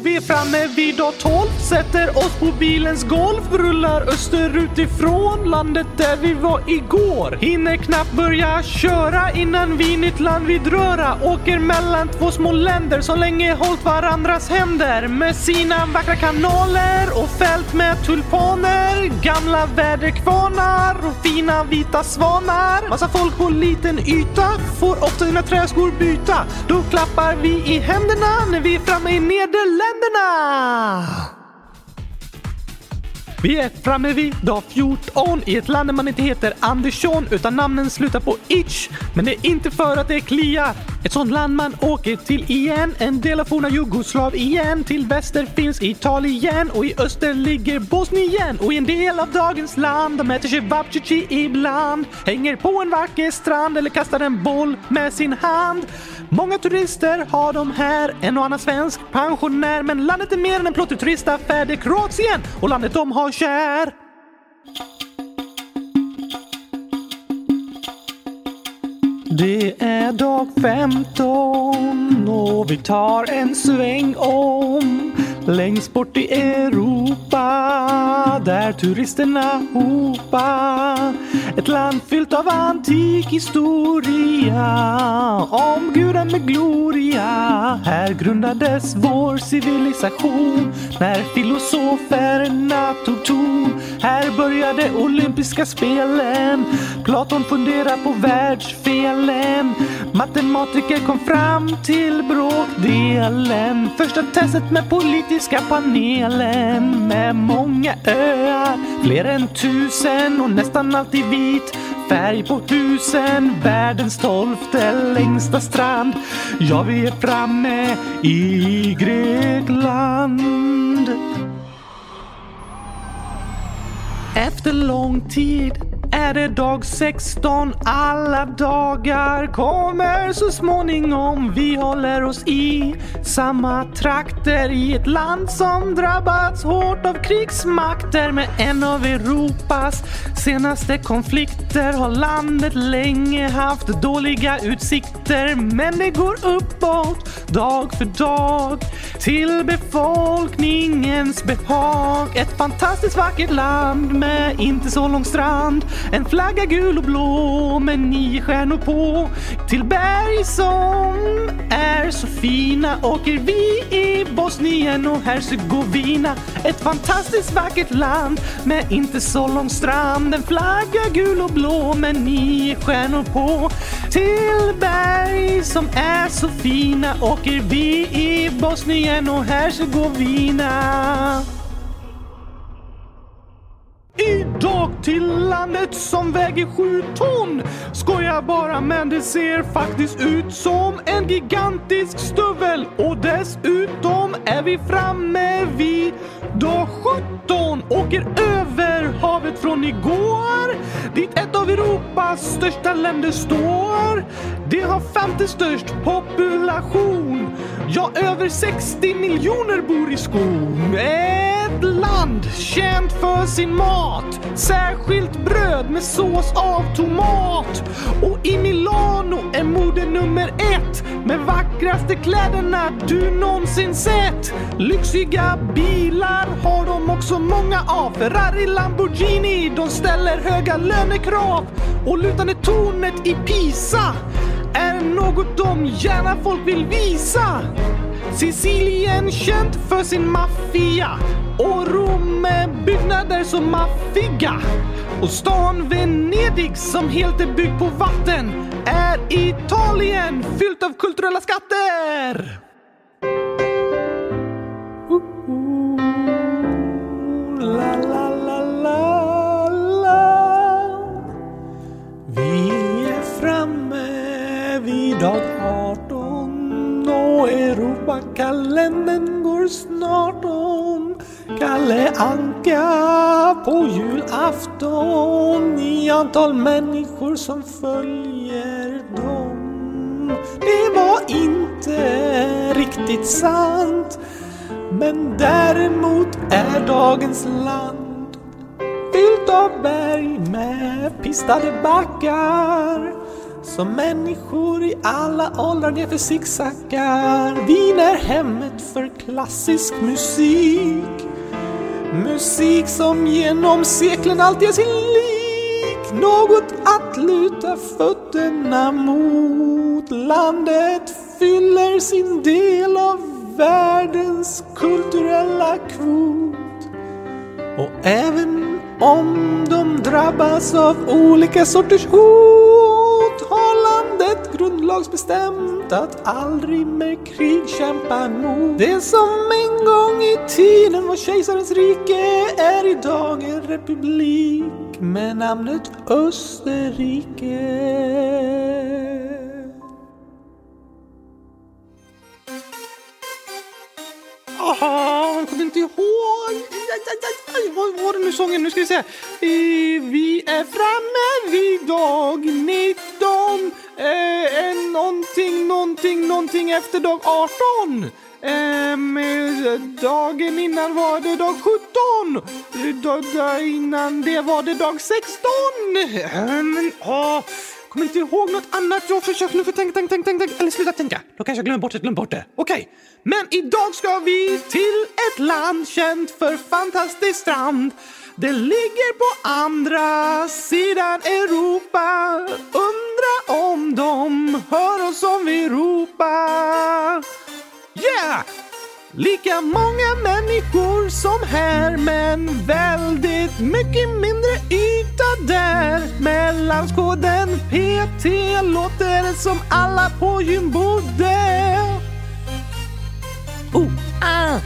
Vi är framme vid dag 12 sätter oss på bilens golv, rullar österut ifrån landet där vi var igår. Hinner knappt börja köra innan vi nytt land vid röra. Åker mellan två små länder som länge hållt varandras händer med sina vackra kanaler och fält med tulpaner, gamla väderkvarnar och fina vita svanar. Massa folk på liten yta får ofta sina träskor byta. Då klappar vi i händerna när vi är framme i Nederländerna. Vi är framme vid dag 14 i ett land där man inte heter Andersson utan namnen slutar på itch. Men det är inte för att det kliar. Ett sånt land man åker till igen. En del av forna jugoslav igen. Till väster finns Italien och i öster ligger Bosnien. Och i en del av dagens land de äter kebabchichi ibland. Hänger på en vacker strand eller kastar en boll med sin hand. Många turister har de här, en och annan svensk pensionär. Men landet är mer än en plottig turistaffär. Det är Kroatien och landet de har kär. Det är dag 15 och vi tar en sväng om längst bort i Europa där turisterna hopa. Ett land fyllt av antik historia om guden med gloria. Här grundades vår civilisation när filosoferna tog ton. Här började olympiska spelen. Platon funderar på världsfelen. Matematiker kom fram till bråkdelen. Första testet med Nordiska panelen med många öar, fler än tusen och nästan alltid vit. Färg på husen, världens tolfte längsta strand. Ja, vi är framme i Grekland. Efter lång tid är det dag 16. Alla dagar kommer så småningom. Vi håller oss i samma trakter i ett land som drabbats hårt av krigsmakter med en av Europas senaste konflikter har landet länge haft dåliga utsikter men det går uppåt dag för dag till befolkningens behag. Ett fantastiskt vackert land med inte så lång strand. En flagga gul och blå med nio stjärnor på. Till berg som är så fina åker vi i Bosnien och Hercegovina. Ett fantastiskt vackert land med inte så lång strand. En flagga gul och blå med nio stjärnor på. Till berg som är så fina åker vi i Bosnien och Hercegovina. Idag till landet som väger sju ton. Skojar bara men det ser faktiskt ut som en gigantisk stövel. Och dessutom är vi framme vid dag 17. Åker över havet från igår. Dit ett av Europas största länder står. Det har femte störst population. Ja, över 60 miljoner bor i skon. Ett land känt för sin mat. Särskilt bröd med sås av tomat. Och i Milano är mode nummer ett. Med vackraste kläderna du någonsin sett. Lyxiga bilar har de också många av. Ferrari, Lamborghini, de ställer höga lönekrav. Och lutande tornet i Pisa är något de gärna folk vill visa. Sicilien känt för sin maffia och Rom med byggnader så maffiga. Och stan Venedig som helt är byggd på vatten är Italien fyllt av kulturella skatter. Kalendern går snart om. Kalle Anka på julafton i antal människor som följer dem. Det var inte riktigt sant men däremot är dagens land fyllt av berg med pistade backar som människor i alla åldrar nerför zigzaggar. Wien är hemmet för klassisk musik. Musik som genom seklen alltid är sin lik. Något att luta fötterna mot. Landet fyller sin del av världens kulturella kvot. Och även om de drabbas av olika sorters hot har landet grundlagsbestämt att aldrig med krig kämpa mot. Det som en gång i tiden var kejsarens rike är idag en republik med namnet Österrike. Aha, jag kommer inte ihåg. Aj, aj, aj, aj, Vad var det nu sången? Nu ska vi se. Vi är framme vid dag 19. Eh, eh, någonting, någonting, någonting efter dag 18. Ehm, eh, dagen innan var det dag 17. Eh, dag, innan det var det dag 16. Ehm, ah kommer inte ihåg något annat. Jag försöker nu för tänka, tänka, tänka, tänka, eller sluta tänka. Då kanske jag glömmer bort det, glömmer bort det. Okej, men idag ska vi till ett land känt för fantastisk strand. Det ligger på andra sidan Europa. Undra om de hör oss om vi ropar. Yeah! Lika många människor som här men väldigt mycket mindre yta där. Mellanskoden PT låter det som alla på gym bodde. Oh, ah.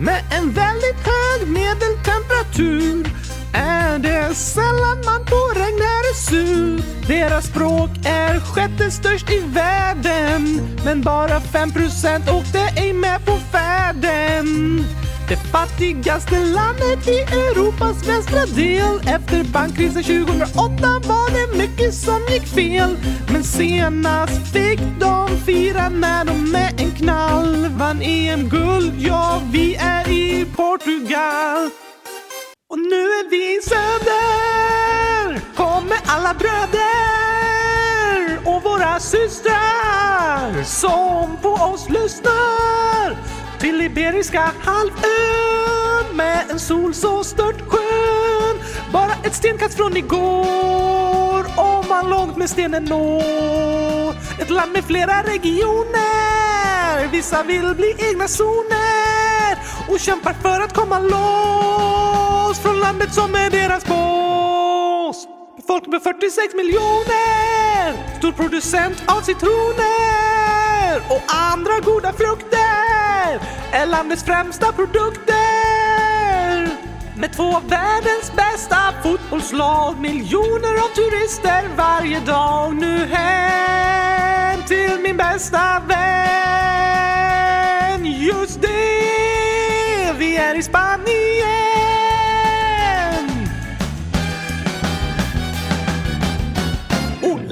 Med en väldigt hög medeltemperatur är det sällan man på regn är sur. Deras språk är sjätte störst i världen men bara 5% åkte ej med på färden. Det fattigaste landet i Europas västra del. Efter bankkrisen 2008 var det mycket som gick fel. Men senast fick de fira när de med en knall vann EM-guld. Ja, vi är i Portugal. Och nu är vi i söder. Kommer alla bröder och våra systrar som på oss lyssnar till Iberiska halvön med en sol så stört skön. Bara ett stenkast från igår om man långt med stenen når. Ett land med flera regioner. Vissa vill bli egna zoner och kämpar för att komma långt oss från landet som är deras boss. Folk med 46 miljoner. Stor producent av citroner och andra goda frukter är landets främsta produkter. Med två av världens bästa fotbollslag, miljoner av turister varje dag. Nu hem till min bästa vän. Just det, vi är i Spanien.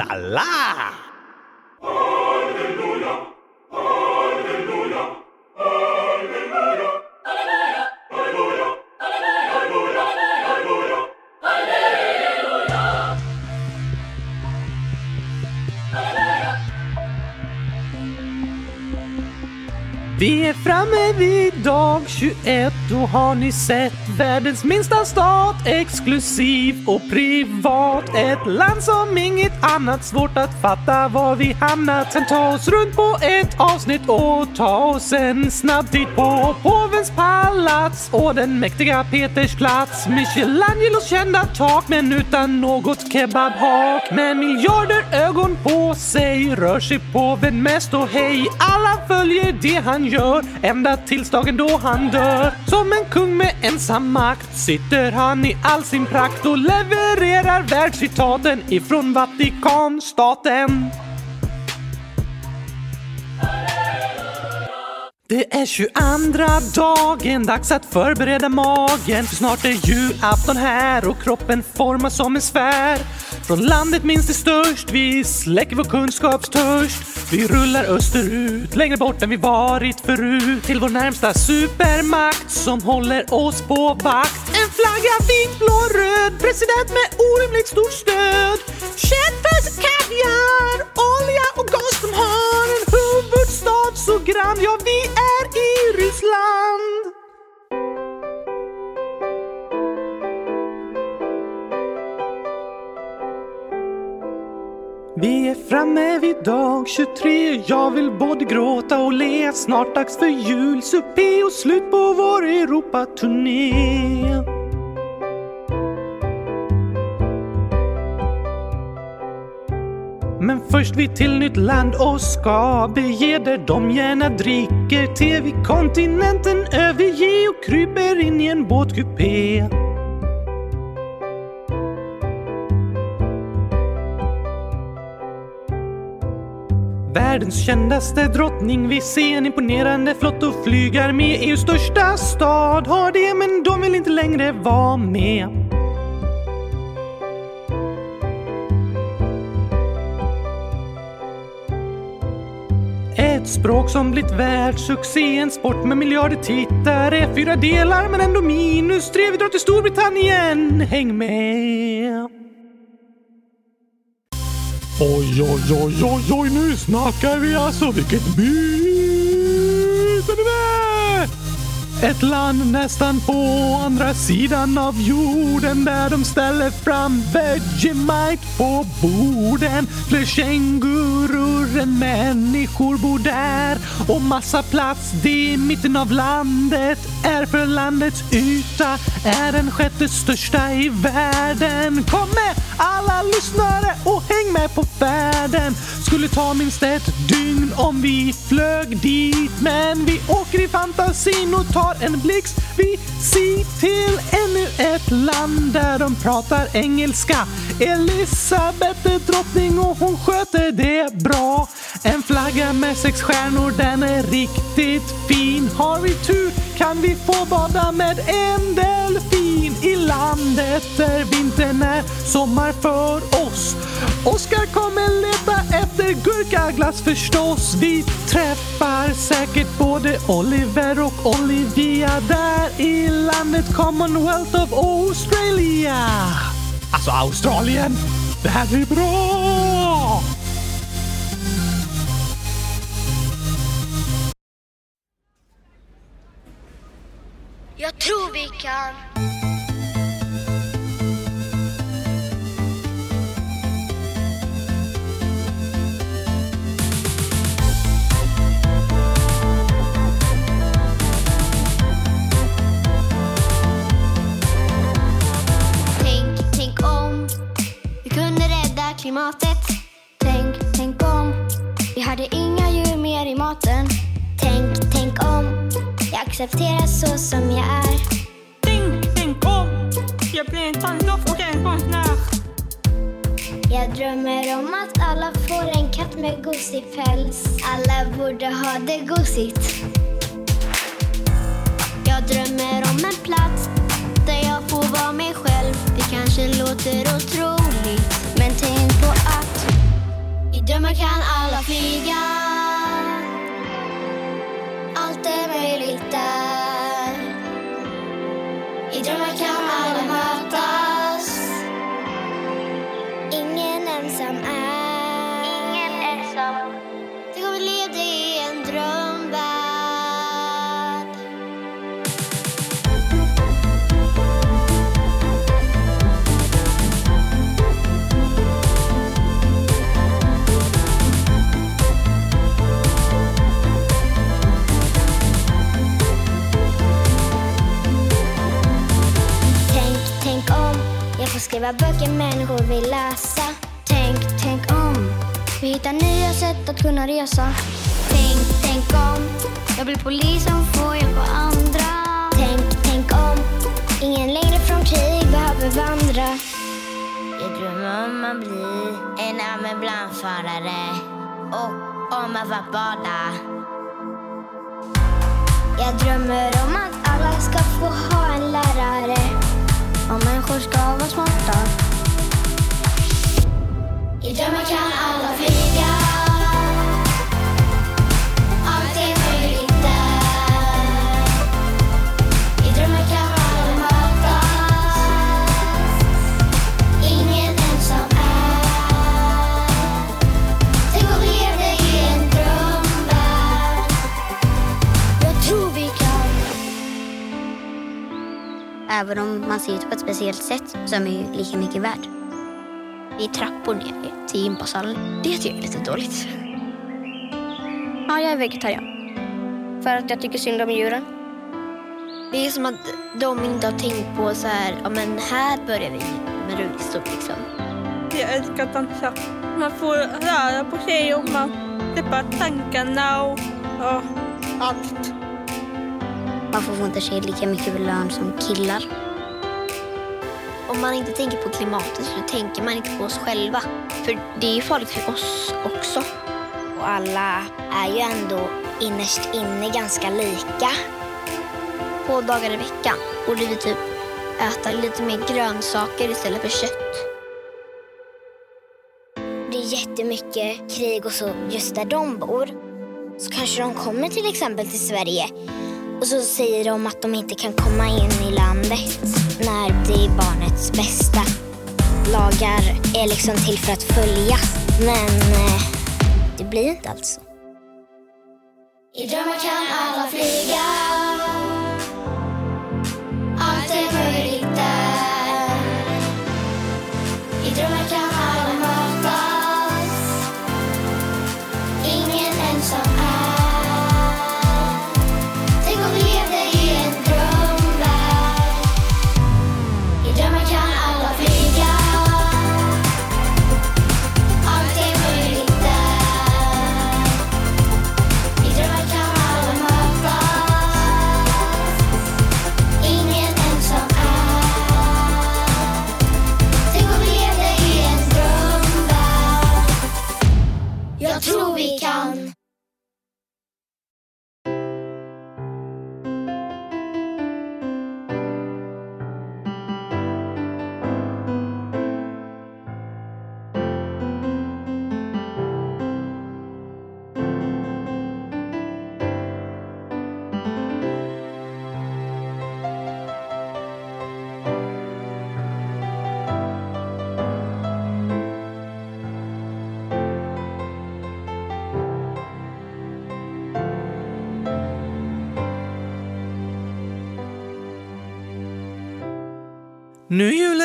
Oh la Vi är framme vid dag 21, och har ni sett världens minsta stat, exklusiv och privat. Ett land som inget annat, svårt att fatta var vi hamnat. Sen ta oss runt på ett avsnitt och ta oss en snabb titt på påvens palats och den mäktiga Peters plats. Michelangelos kända tak, men utan något kebabhak. Med miljarder ögon på sig rör sig påven mest och hej, alla följer det han gör ända tills dagen då han dör. Som en kung med ensam makt sitter han i all sin prakt och levererar världscitaten ifrån Vatikanstaten. Det är 22 dagen, dags att förbereda magen för snart är julafton här och kroppen formas som en sfär. Från landet minst till störst, vi släcker vår kunskapstörst. Vi rullar österut, längre bort än vi varit förut. Till vår närmsta supermakt som håller oss på vakt. En Flagga vit, blå, röd. President med orimligt stort stöd. Känd kaviar, olja och gas. De har en huvudstad så grann. Ja, vi är i Ryssland. Vi är framme vid dag 23 Jag vill både gråta och le. Snart dags för julsuppé och slut på vår Europaturné. Men först vi till nytt land och ska bege där de gärna dricker. Te vid kontinenten överge och kryper in i en båtkupé. Världens kändaste drottning vi ser en imponerande flott och flygarmé EUs största stad har det men de vill inte längre vara med. Ett språk som blivit världssuccé, en sport med miljarder tittare. Fyra delar men ändå minus tre. Vi drar till Storbritannien. Häng med! Oj, oj, oj, oj, oj, nu snackar vi alltså. Vilket byte är ni med? Ett land nästan på andra sidan av jorden där de ställer fram Vegemite på borden. Fler kängurur än människor bor där och massa plats det i mitten av landet är för landets yta är den sjätte största i världen. Kom med alla lyssnare med på färden. Skulle ta minst ett dygn om vi flög dit men vi åker i fantasin och tar en blixtvisit till ännu ett land där de pratar engelska. Elisabeth är drottning och hon sköter det bra. En flagga med sex stjärnor, den är riktigt fin. Har vi tur kan vi få bada med en delfin i landet där vintern är sommar för oss. Oskar kommer leta efter gurkaglass förstås. Vi träffar säkert både Oliver och Olivia där i landet Commonwealth of Australia. Alltså Australien, det här blir bra! Jag tror vi kan. Klimatet. Tänk, tänk om vi hade inga djur mer i maten. Tänk, tänk om jag accepterar så som jag är. Tänk, tänk om jag blir en tandlockad konstnär. Jag drömmer om att alla får en katt med gosig päls. Alla borde ha det gosigt. Jag drömmer om en plats där jag får vara mig själv. Det kanske låter otroligt, men tänk på att i drömmar kan alla flyga. Allt är möjligt där. I drömmar kan får skriva böcker människor vill läsa. Tänk, tänk om vi hittar nya sätt att kunna resa. Tänk, tänk om jag blir polis som får hjälpa andra. Tänk, tänk om ingen längre från krig behöver vandra. Jag drömmer om att bli en ambulansförare och om att vara bada. Jag drömmer om att alla ska få ha en lärare. Och människor ska vara smarta. I drömmar kan alla flyga. Även om man ser ut på ett speciellt sätt så är man ju lika mycket värd. Är trappor ner till gympasalen. Det tycker jag är lite dåligt. Ja, jag är vegetarian. För att jag tycker synd om djuren. Det är som att de inte har tänkt på så här, ja men här börjar vi med rullstol liksom. Jag älskar att dansa. Man får röra på sig och man släpper tankarna och ja, allt. Varför får inte tjejer lika mycket lön som killar? Om man inte tänker på klimatet så tänker man inte på oss själva. För det är ju farligt för oss också. Och alla är ju ändå innerst inne ganska lika. Två dagar i veckan borde vi typ äta lite mer grönsaker istället för kött. Det är jättemycket krig och så just där de bor. Så kanske de kommer till exempel till Sverige och så säger de att de inte kan komma in i landet när det är barnets bästa. Lagar är liksom till för att följa, men eh, det blir inte alls så. I drömmar kan alla flyga Allt är möjligt där I drömmar kan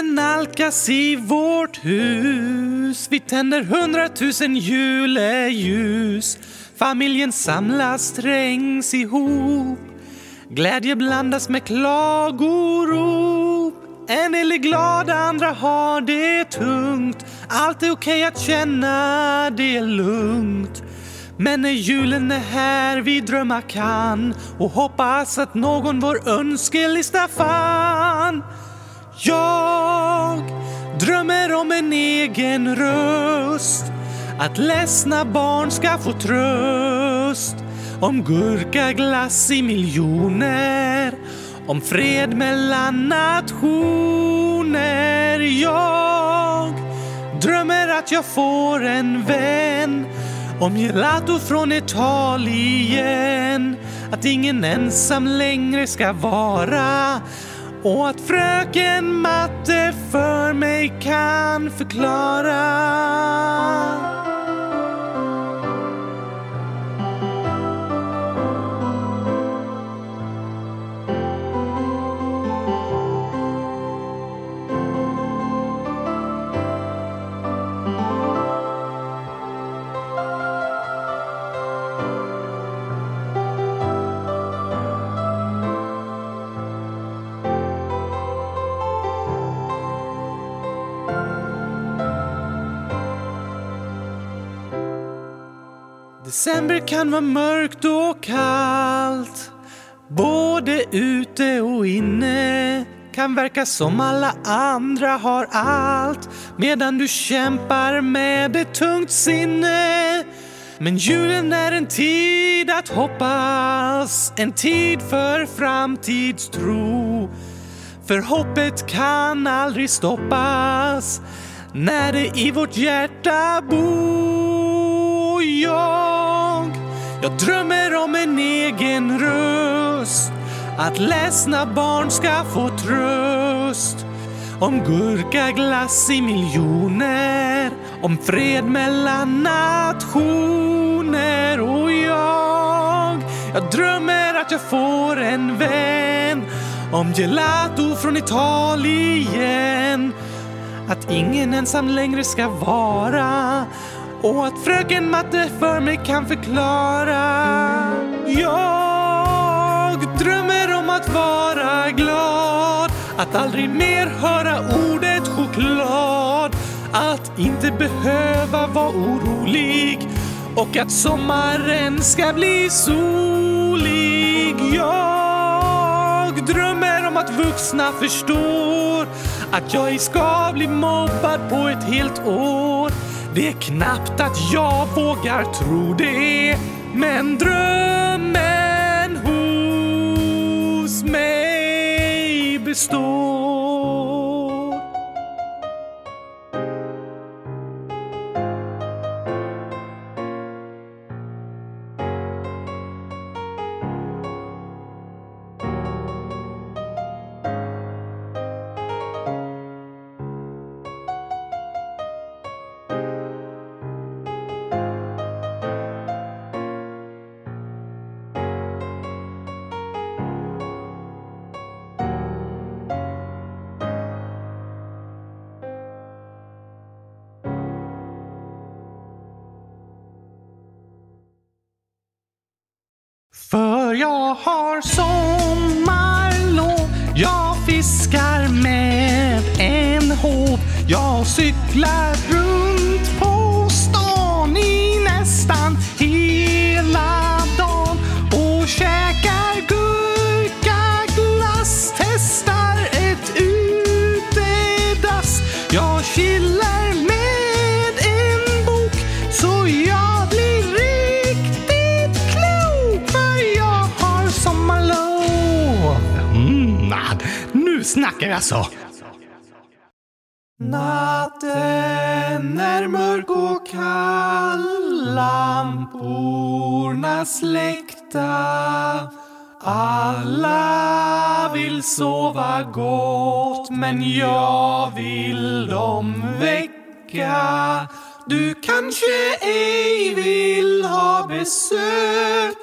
julen nalkas i vårt hus. Vi tänder hundratusen juleljus. Familjen samlas, trängs ihop. Glädje blandas med klagorop. En del är glada, andra har det tungt. Allt är okej att känna det lugnt. Men när julen är här vi drömma kan och hoppas att någon vår önskelista fann jag drömmer om en egen röst. Att ledsna barn ska få tröst. Om gurkaglass i miljoner. Om fred mellan nationer. Jag drömmer att jag får en vän. Om gelato från Italien. Att ingen ensam längre ska vara och att fröken matte för mig kan förklara. December kan vara mörkt och kallt. Både ute och inne Kan verka som alla andra har allt. Medan du kämpar med ett tungt sinne. Men julen är en tid att hoppas. En tid för framtidstro. För hoppet kan aldrig stoppas. När det i vårt hjärta bor jag jag drömmer om en egen röst. Att ledsna barn ska få tröst. Om gurkaglass i miljoner. Om fred mellan nationer. Och jag Jag drömmer att jag får en vän. Om gelato från Italien. Att ingen ensam längre ska vara och att fröken matte för mig kan förklara. Jag drömmer om att vara glad, att aldrig mer höra ordet choklad, att inte behöva vara orolig och att sommaren ska bli solig. Jag drömmer om att vuxna förstår att jag ej ska bli mobbad på ett helt år. Det är knappt att jag vågar tro det, men drömmen hos mig består. Jag har sommarlov. Jag fiskar med en håv. Jag cyklar runt på saker alltså. Natten är mörk och kall, lamporna släckta. Alla vill sova gott, men jag vill dem väcka. Du kanske ej vill ha besök,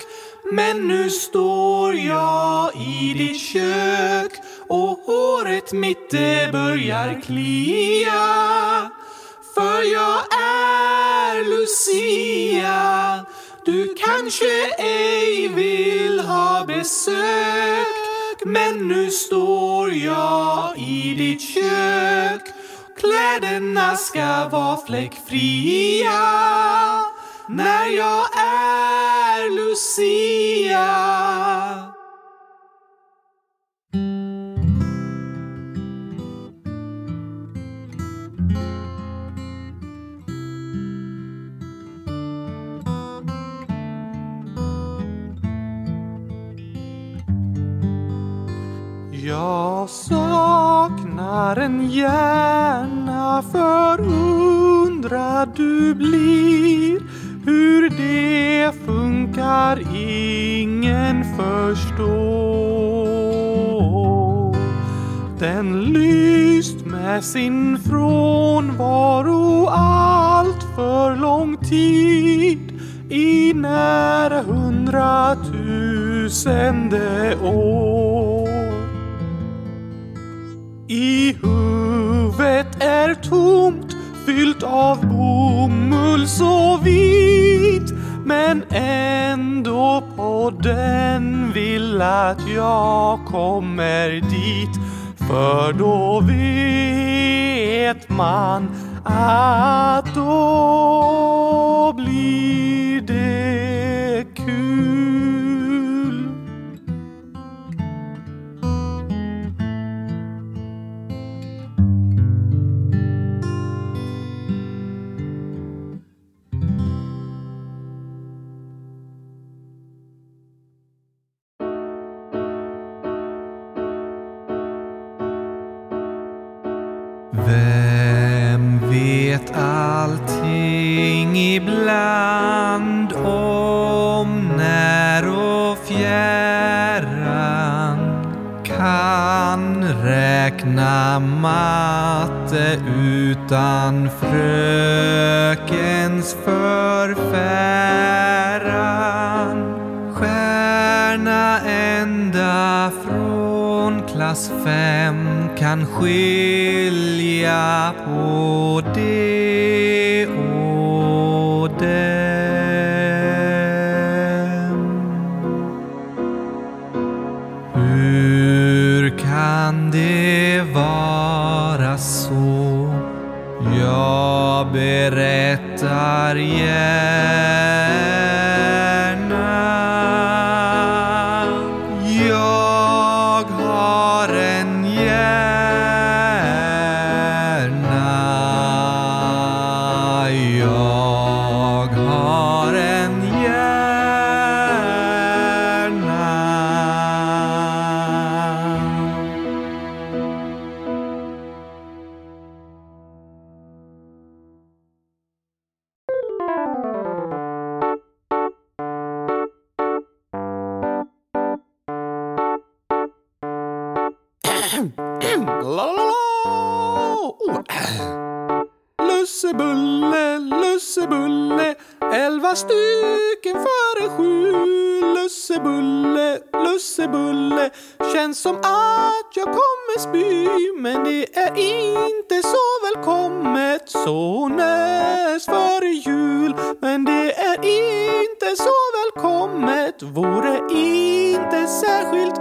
men nu står jag i ditt kök och håret mitt det börjar klia. För jag är Lucia. Du kanske ej vill ha besök, men nu står jag i ditt kök. Kläderna ska vara fläckfria när jag är Lucia. Jag saknar en hjärna förundrad du blir hur det funkar ingen förstår. Den lyst med sin frånvaro allt för lång tid i nära hundratusende år. I huvudet är tomt, fyllt av bomull så vit. Men ändå på den vill att jag kommer dit. För då vet man att då utan frökens förfäran. Stjärna ända från klass fem kan skilja på det. Berättar igen.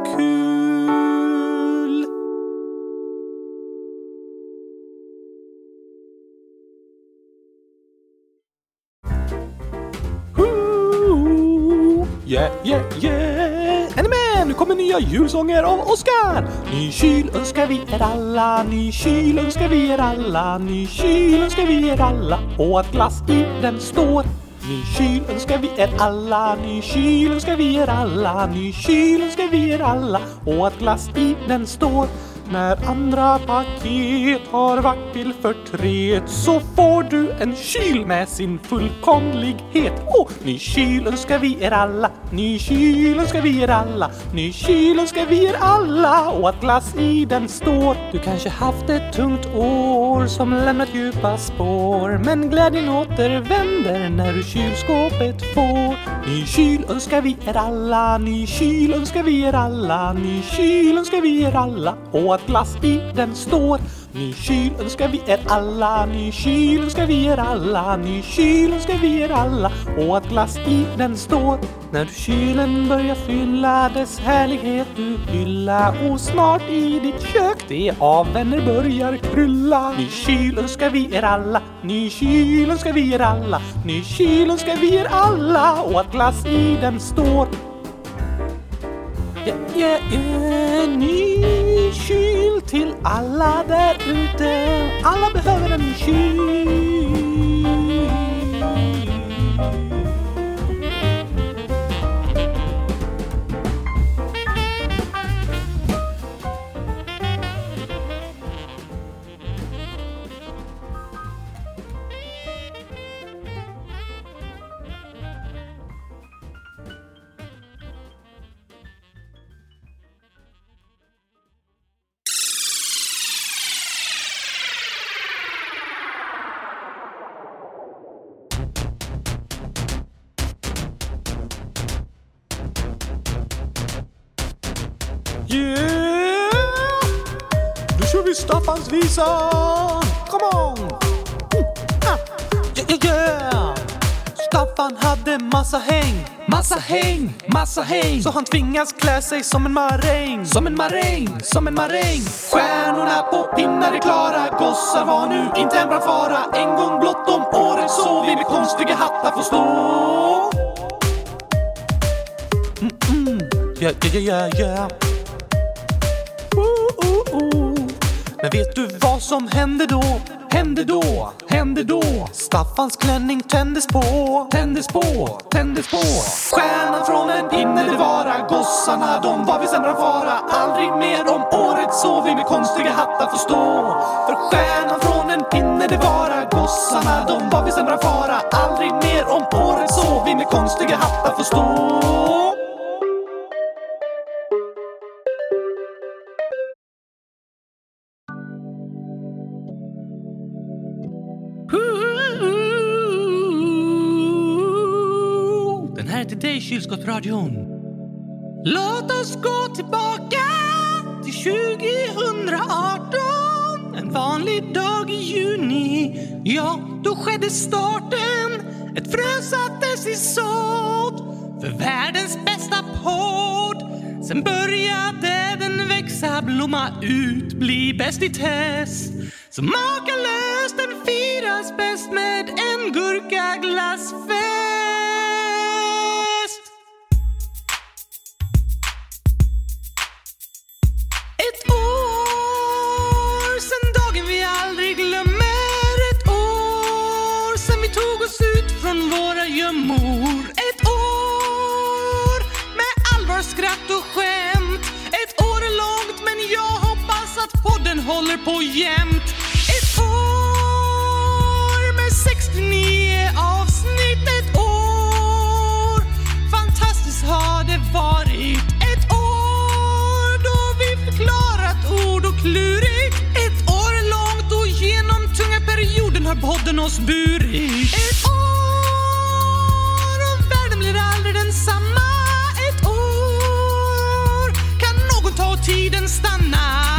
Kul. Ooh, Yeah, yeah, yeah! Är ni med? Nu kommer nya julsånger av Oskar! Ny kyl önskar vi er alla, ny kyl önskar vi er alla, ny kyl önskar vi er alla och att glass i den står. Ny kyl önskar vi er alla, ny kyl önskar vi er alla, ny kyl önskar vi er alla och att glass i den står. När andra paket har varit till förtret så får du en kyl med sin fullkomlighet. Åh, ny kyl önskar vi er alla, ny kyl önskar vi er alla, ny kyl önskar vi er alla och att glass i den står. Du kanske haft ett tungt år som lämnat djupa spår men glädjen återvänder när du kylskåpet får. Ny kyl önskar vi er alla, ny kyl önskar vi er alla, ny kyl önskar vi er alla och att glass i den står. Ny kyl önskar vi er alla, ny kyl önskar vi er alla, ny kyl önskar vi er alla och att glass i den står. När kylen börjar fylla dess härlighet du hylla och snart i ditt kök det av vänner börjar krylla. Ny kyl önskar vi er alla, ny kyl önskar vi er alla, ny kyl önskar vi er alla och att glass i den står. Yeah, yeah. Ny kyl till alla där ute. Alla behöver en kyl. Visa! Come on! Mm, ah. Yeah, yeah, yeah! Staffan hade massa häng, massa häng, massa häng. Så han tvingas klä sig som en maräng, som en maräng, som en maräng. Stjärnorna på pinnar är klara, gossar var nu inte en brandfara. En gång blott om året så vi med konstiga hattar får stå. Mm-mm. Yeah, yeah, yeah, yeah. Men vet du vad som hände då? Hände då? Hände då? Staffans klänning tändes på, tändes på, tändes på. Stjärnan från en pinne det vara, gossarna de var vid sämre fara. Aldrig mer om året så vi med konstiga hattar får stå. För stjärnan från en pinne det vara, gossarna de var vid sämre fara. Aldrig mer om året så vi med konstiga hattar får stå. Dig kylskåpsradion. Låt oss gå tillbaka till 2018 En vanlig dag i juni. Ja, då skedde starten. Ett frö sattes i sådd För världens bästa podd. Sen började den växa, blomma ut, bli bäst i test. Så makalöst den firas bäst med en gurkaglassfest. Håller på jämt. Ett år med 69 avsnitt Ett år. Fantastiskt har det varit. Ett år då vi förklarat ord och klurigt. Ett år långt och genom tunga perioden har podden oss burit. Ett år och världen blir aldrig densamma. Ett år kan någon ta och tiden stanna?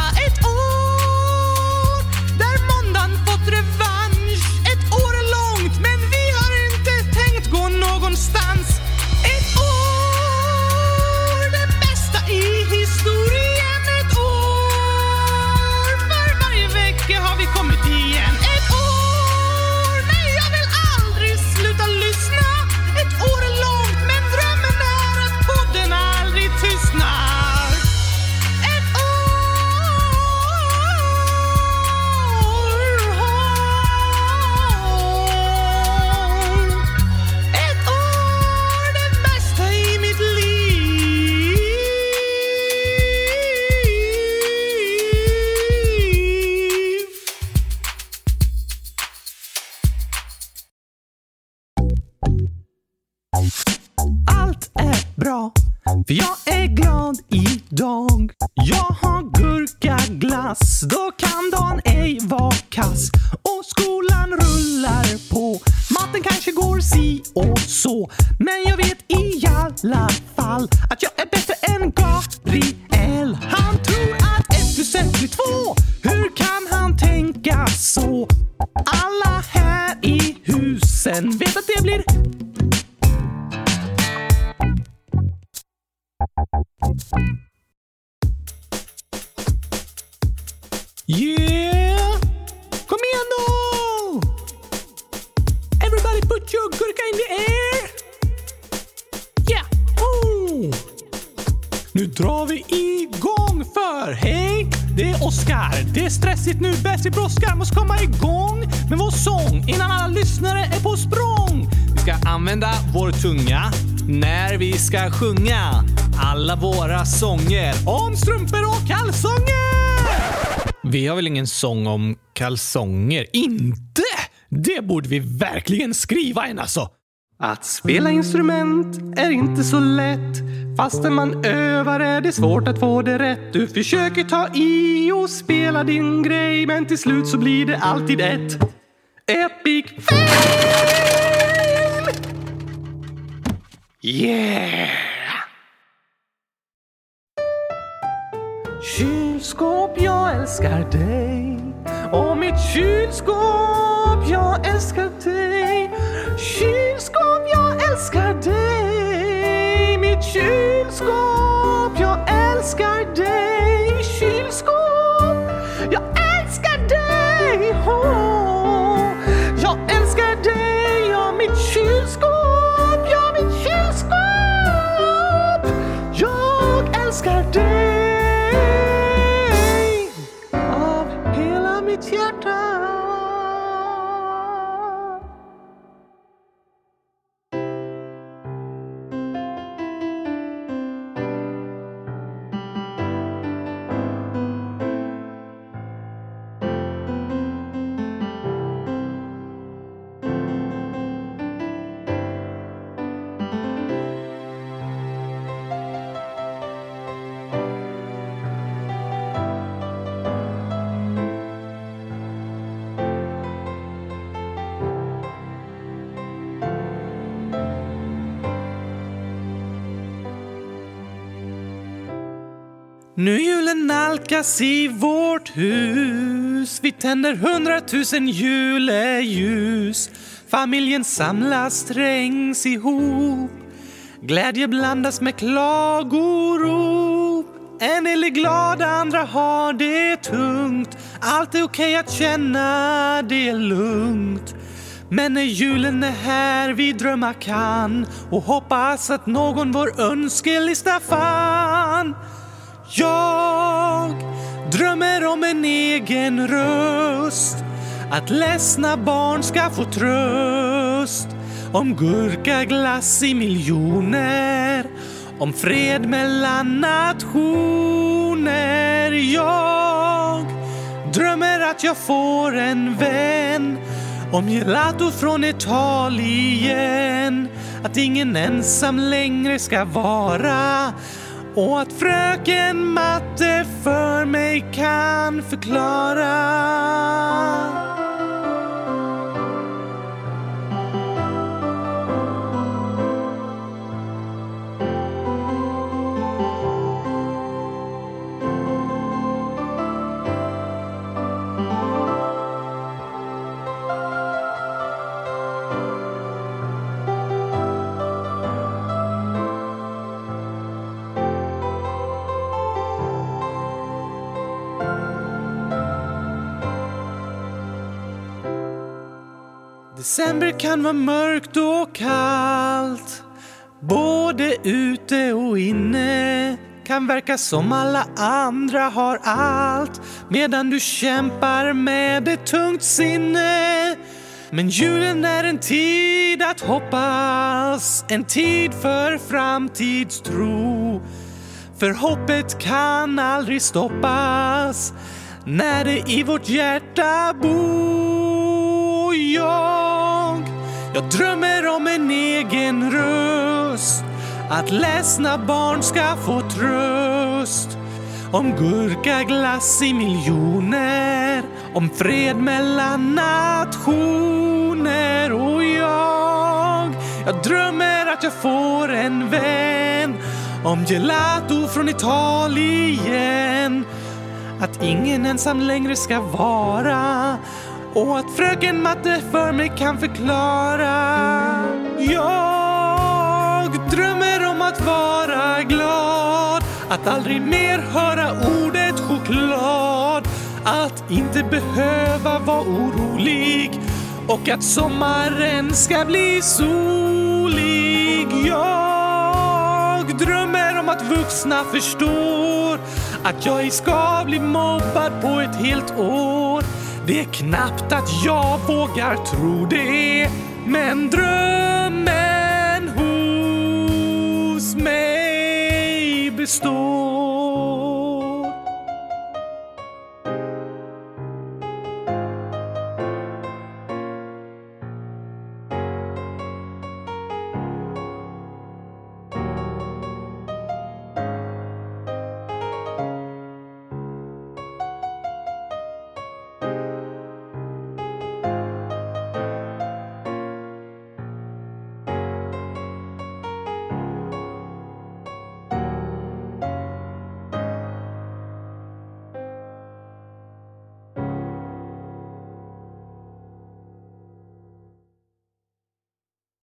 Sjunga alla våra sånger om strumpor och kalsonger. Vi har väl ingen sång om kalsonger? Inte? Det borde vi verkligen skriva en alltså. Att spela instrument är inte så lätt. Fastän man övar är det svårt att få det rätt. Du försöker ta i och spela din grej men till slut så blir det alltid ett epic fail! Yeah! Kylskåp, jag älskar dig. Och mitt kylskåp, jag älskar dig. Kylskåp, jag älskar dig. Mitt kylskåp, jag älskar dig. Nu julen nalkas i vårt hus. Vi tänder hundratusen juleljus. Familjen samlas, trängs ihop. Glädje blandas med klagorop. En del är glada, andra har det tungt. Allt är okej att känna det lugnt. Men när julen är här vi drömma kan och hoppas att någon vår önskelista fann jag drömmer om en egen röst. Att ledsna barn ska få tröst. Om gurkaglass i miljoner. Om fred mellan nationer. Jag drömmer att jag får en vän. Om gelato från Italien. Att ingen ensam längre ska vara och att fröken matte för mig kan förklara. December kan vara mörkt och kallt. Både ute och inne Kan verka som alla andra har allt. Medan du kämpar med ett tungt sinne. Men julen är en tid att hoppas. En tid för framtidstro. För hoppet kan aldrig stoppas. När det i vårt hjärta bor jag jag drömmer om en egen röst. Att ledsna barn ska få tröst. Om gurkaglass i miljoner. Om fred mellan nationer. Och jag Jag drömmer att jag får en vän. Om gelato från Italien. Att ingen ensam längre ska vara och att fröken matte för mig kan förklara. Jag drömmer om att vara glad, att aldrig mer höra ordet choklad, att inte behöva vara orolig och att sommaren ska bli solig. Jag drömmer om att vuxna förstår att jag ej ska bli mobbad på ett helt år. Det är knappt att jag vågar tro det, men drömmen hos mig består.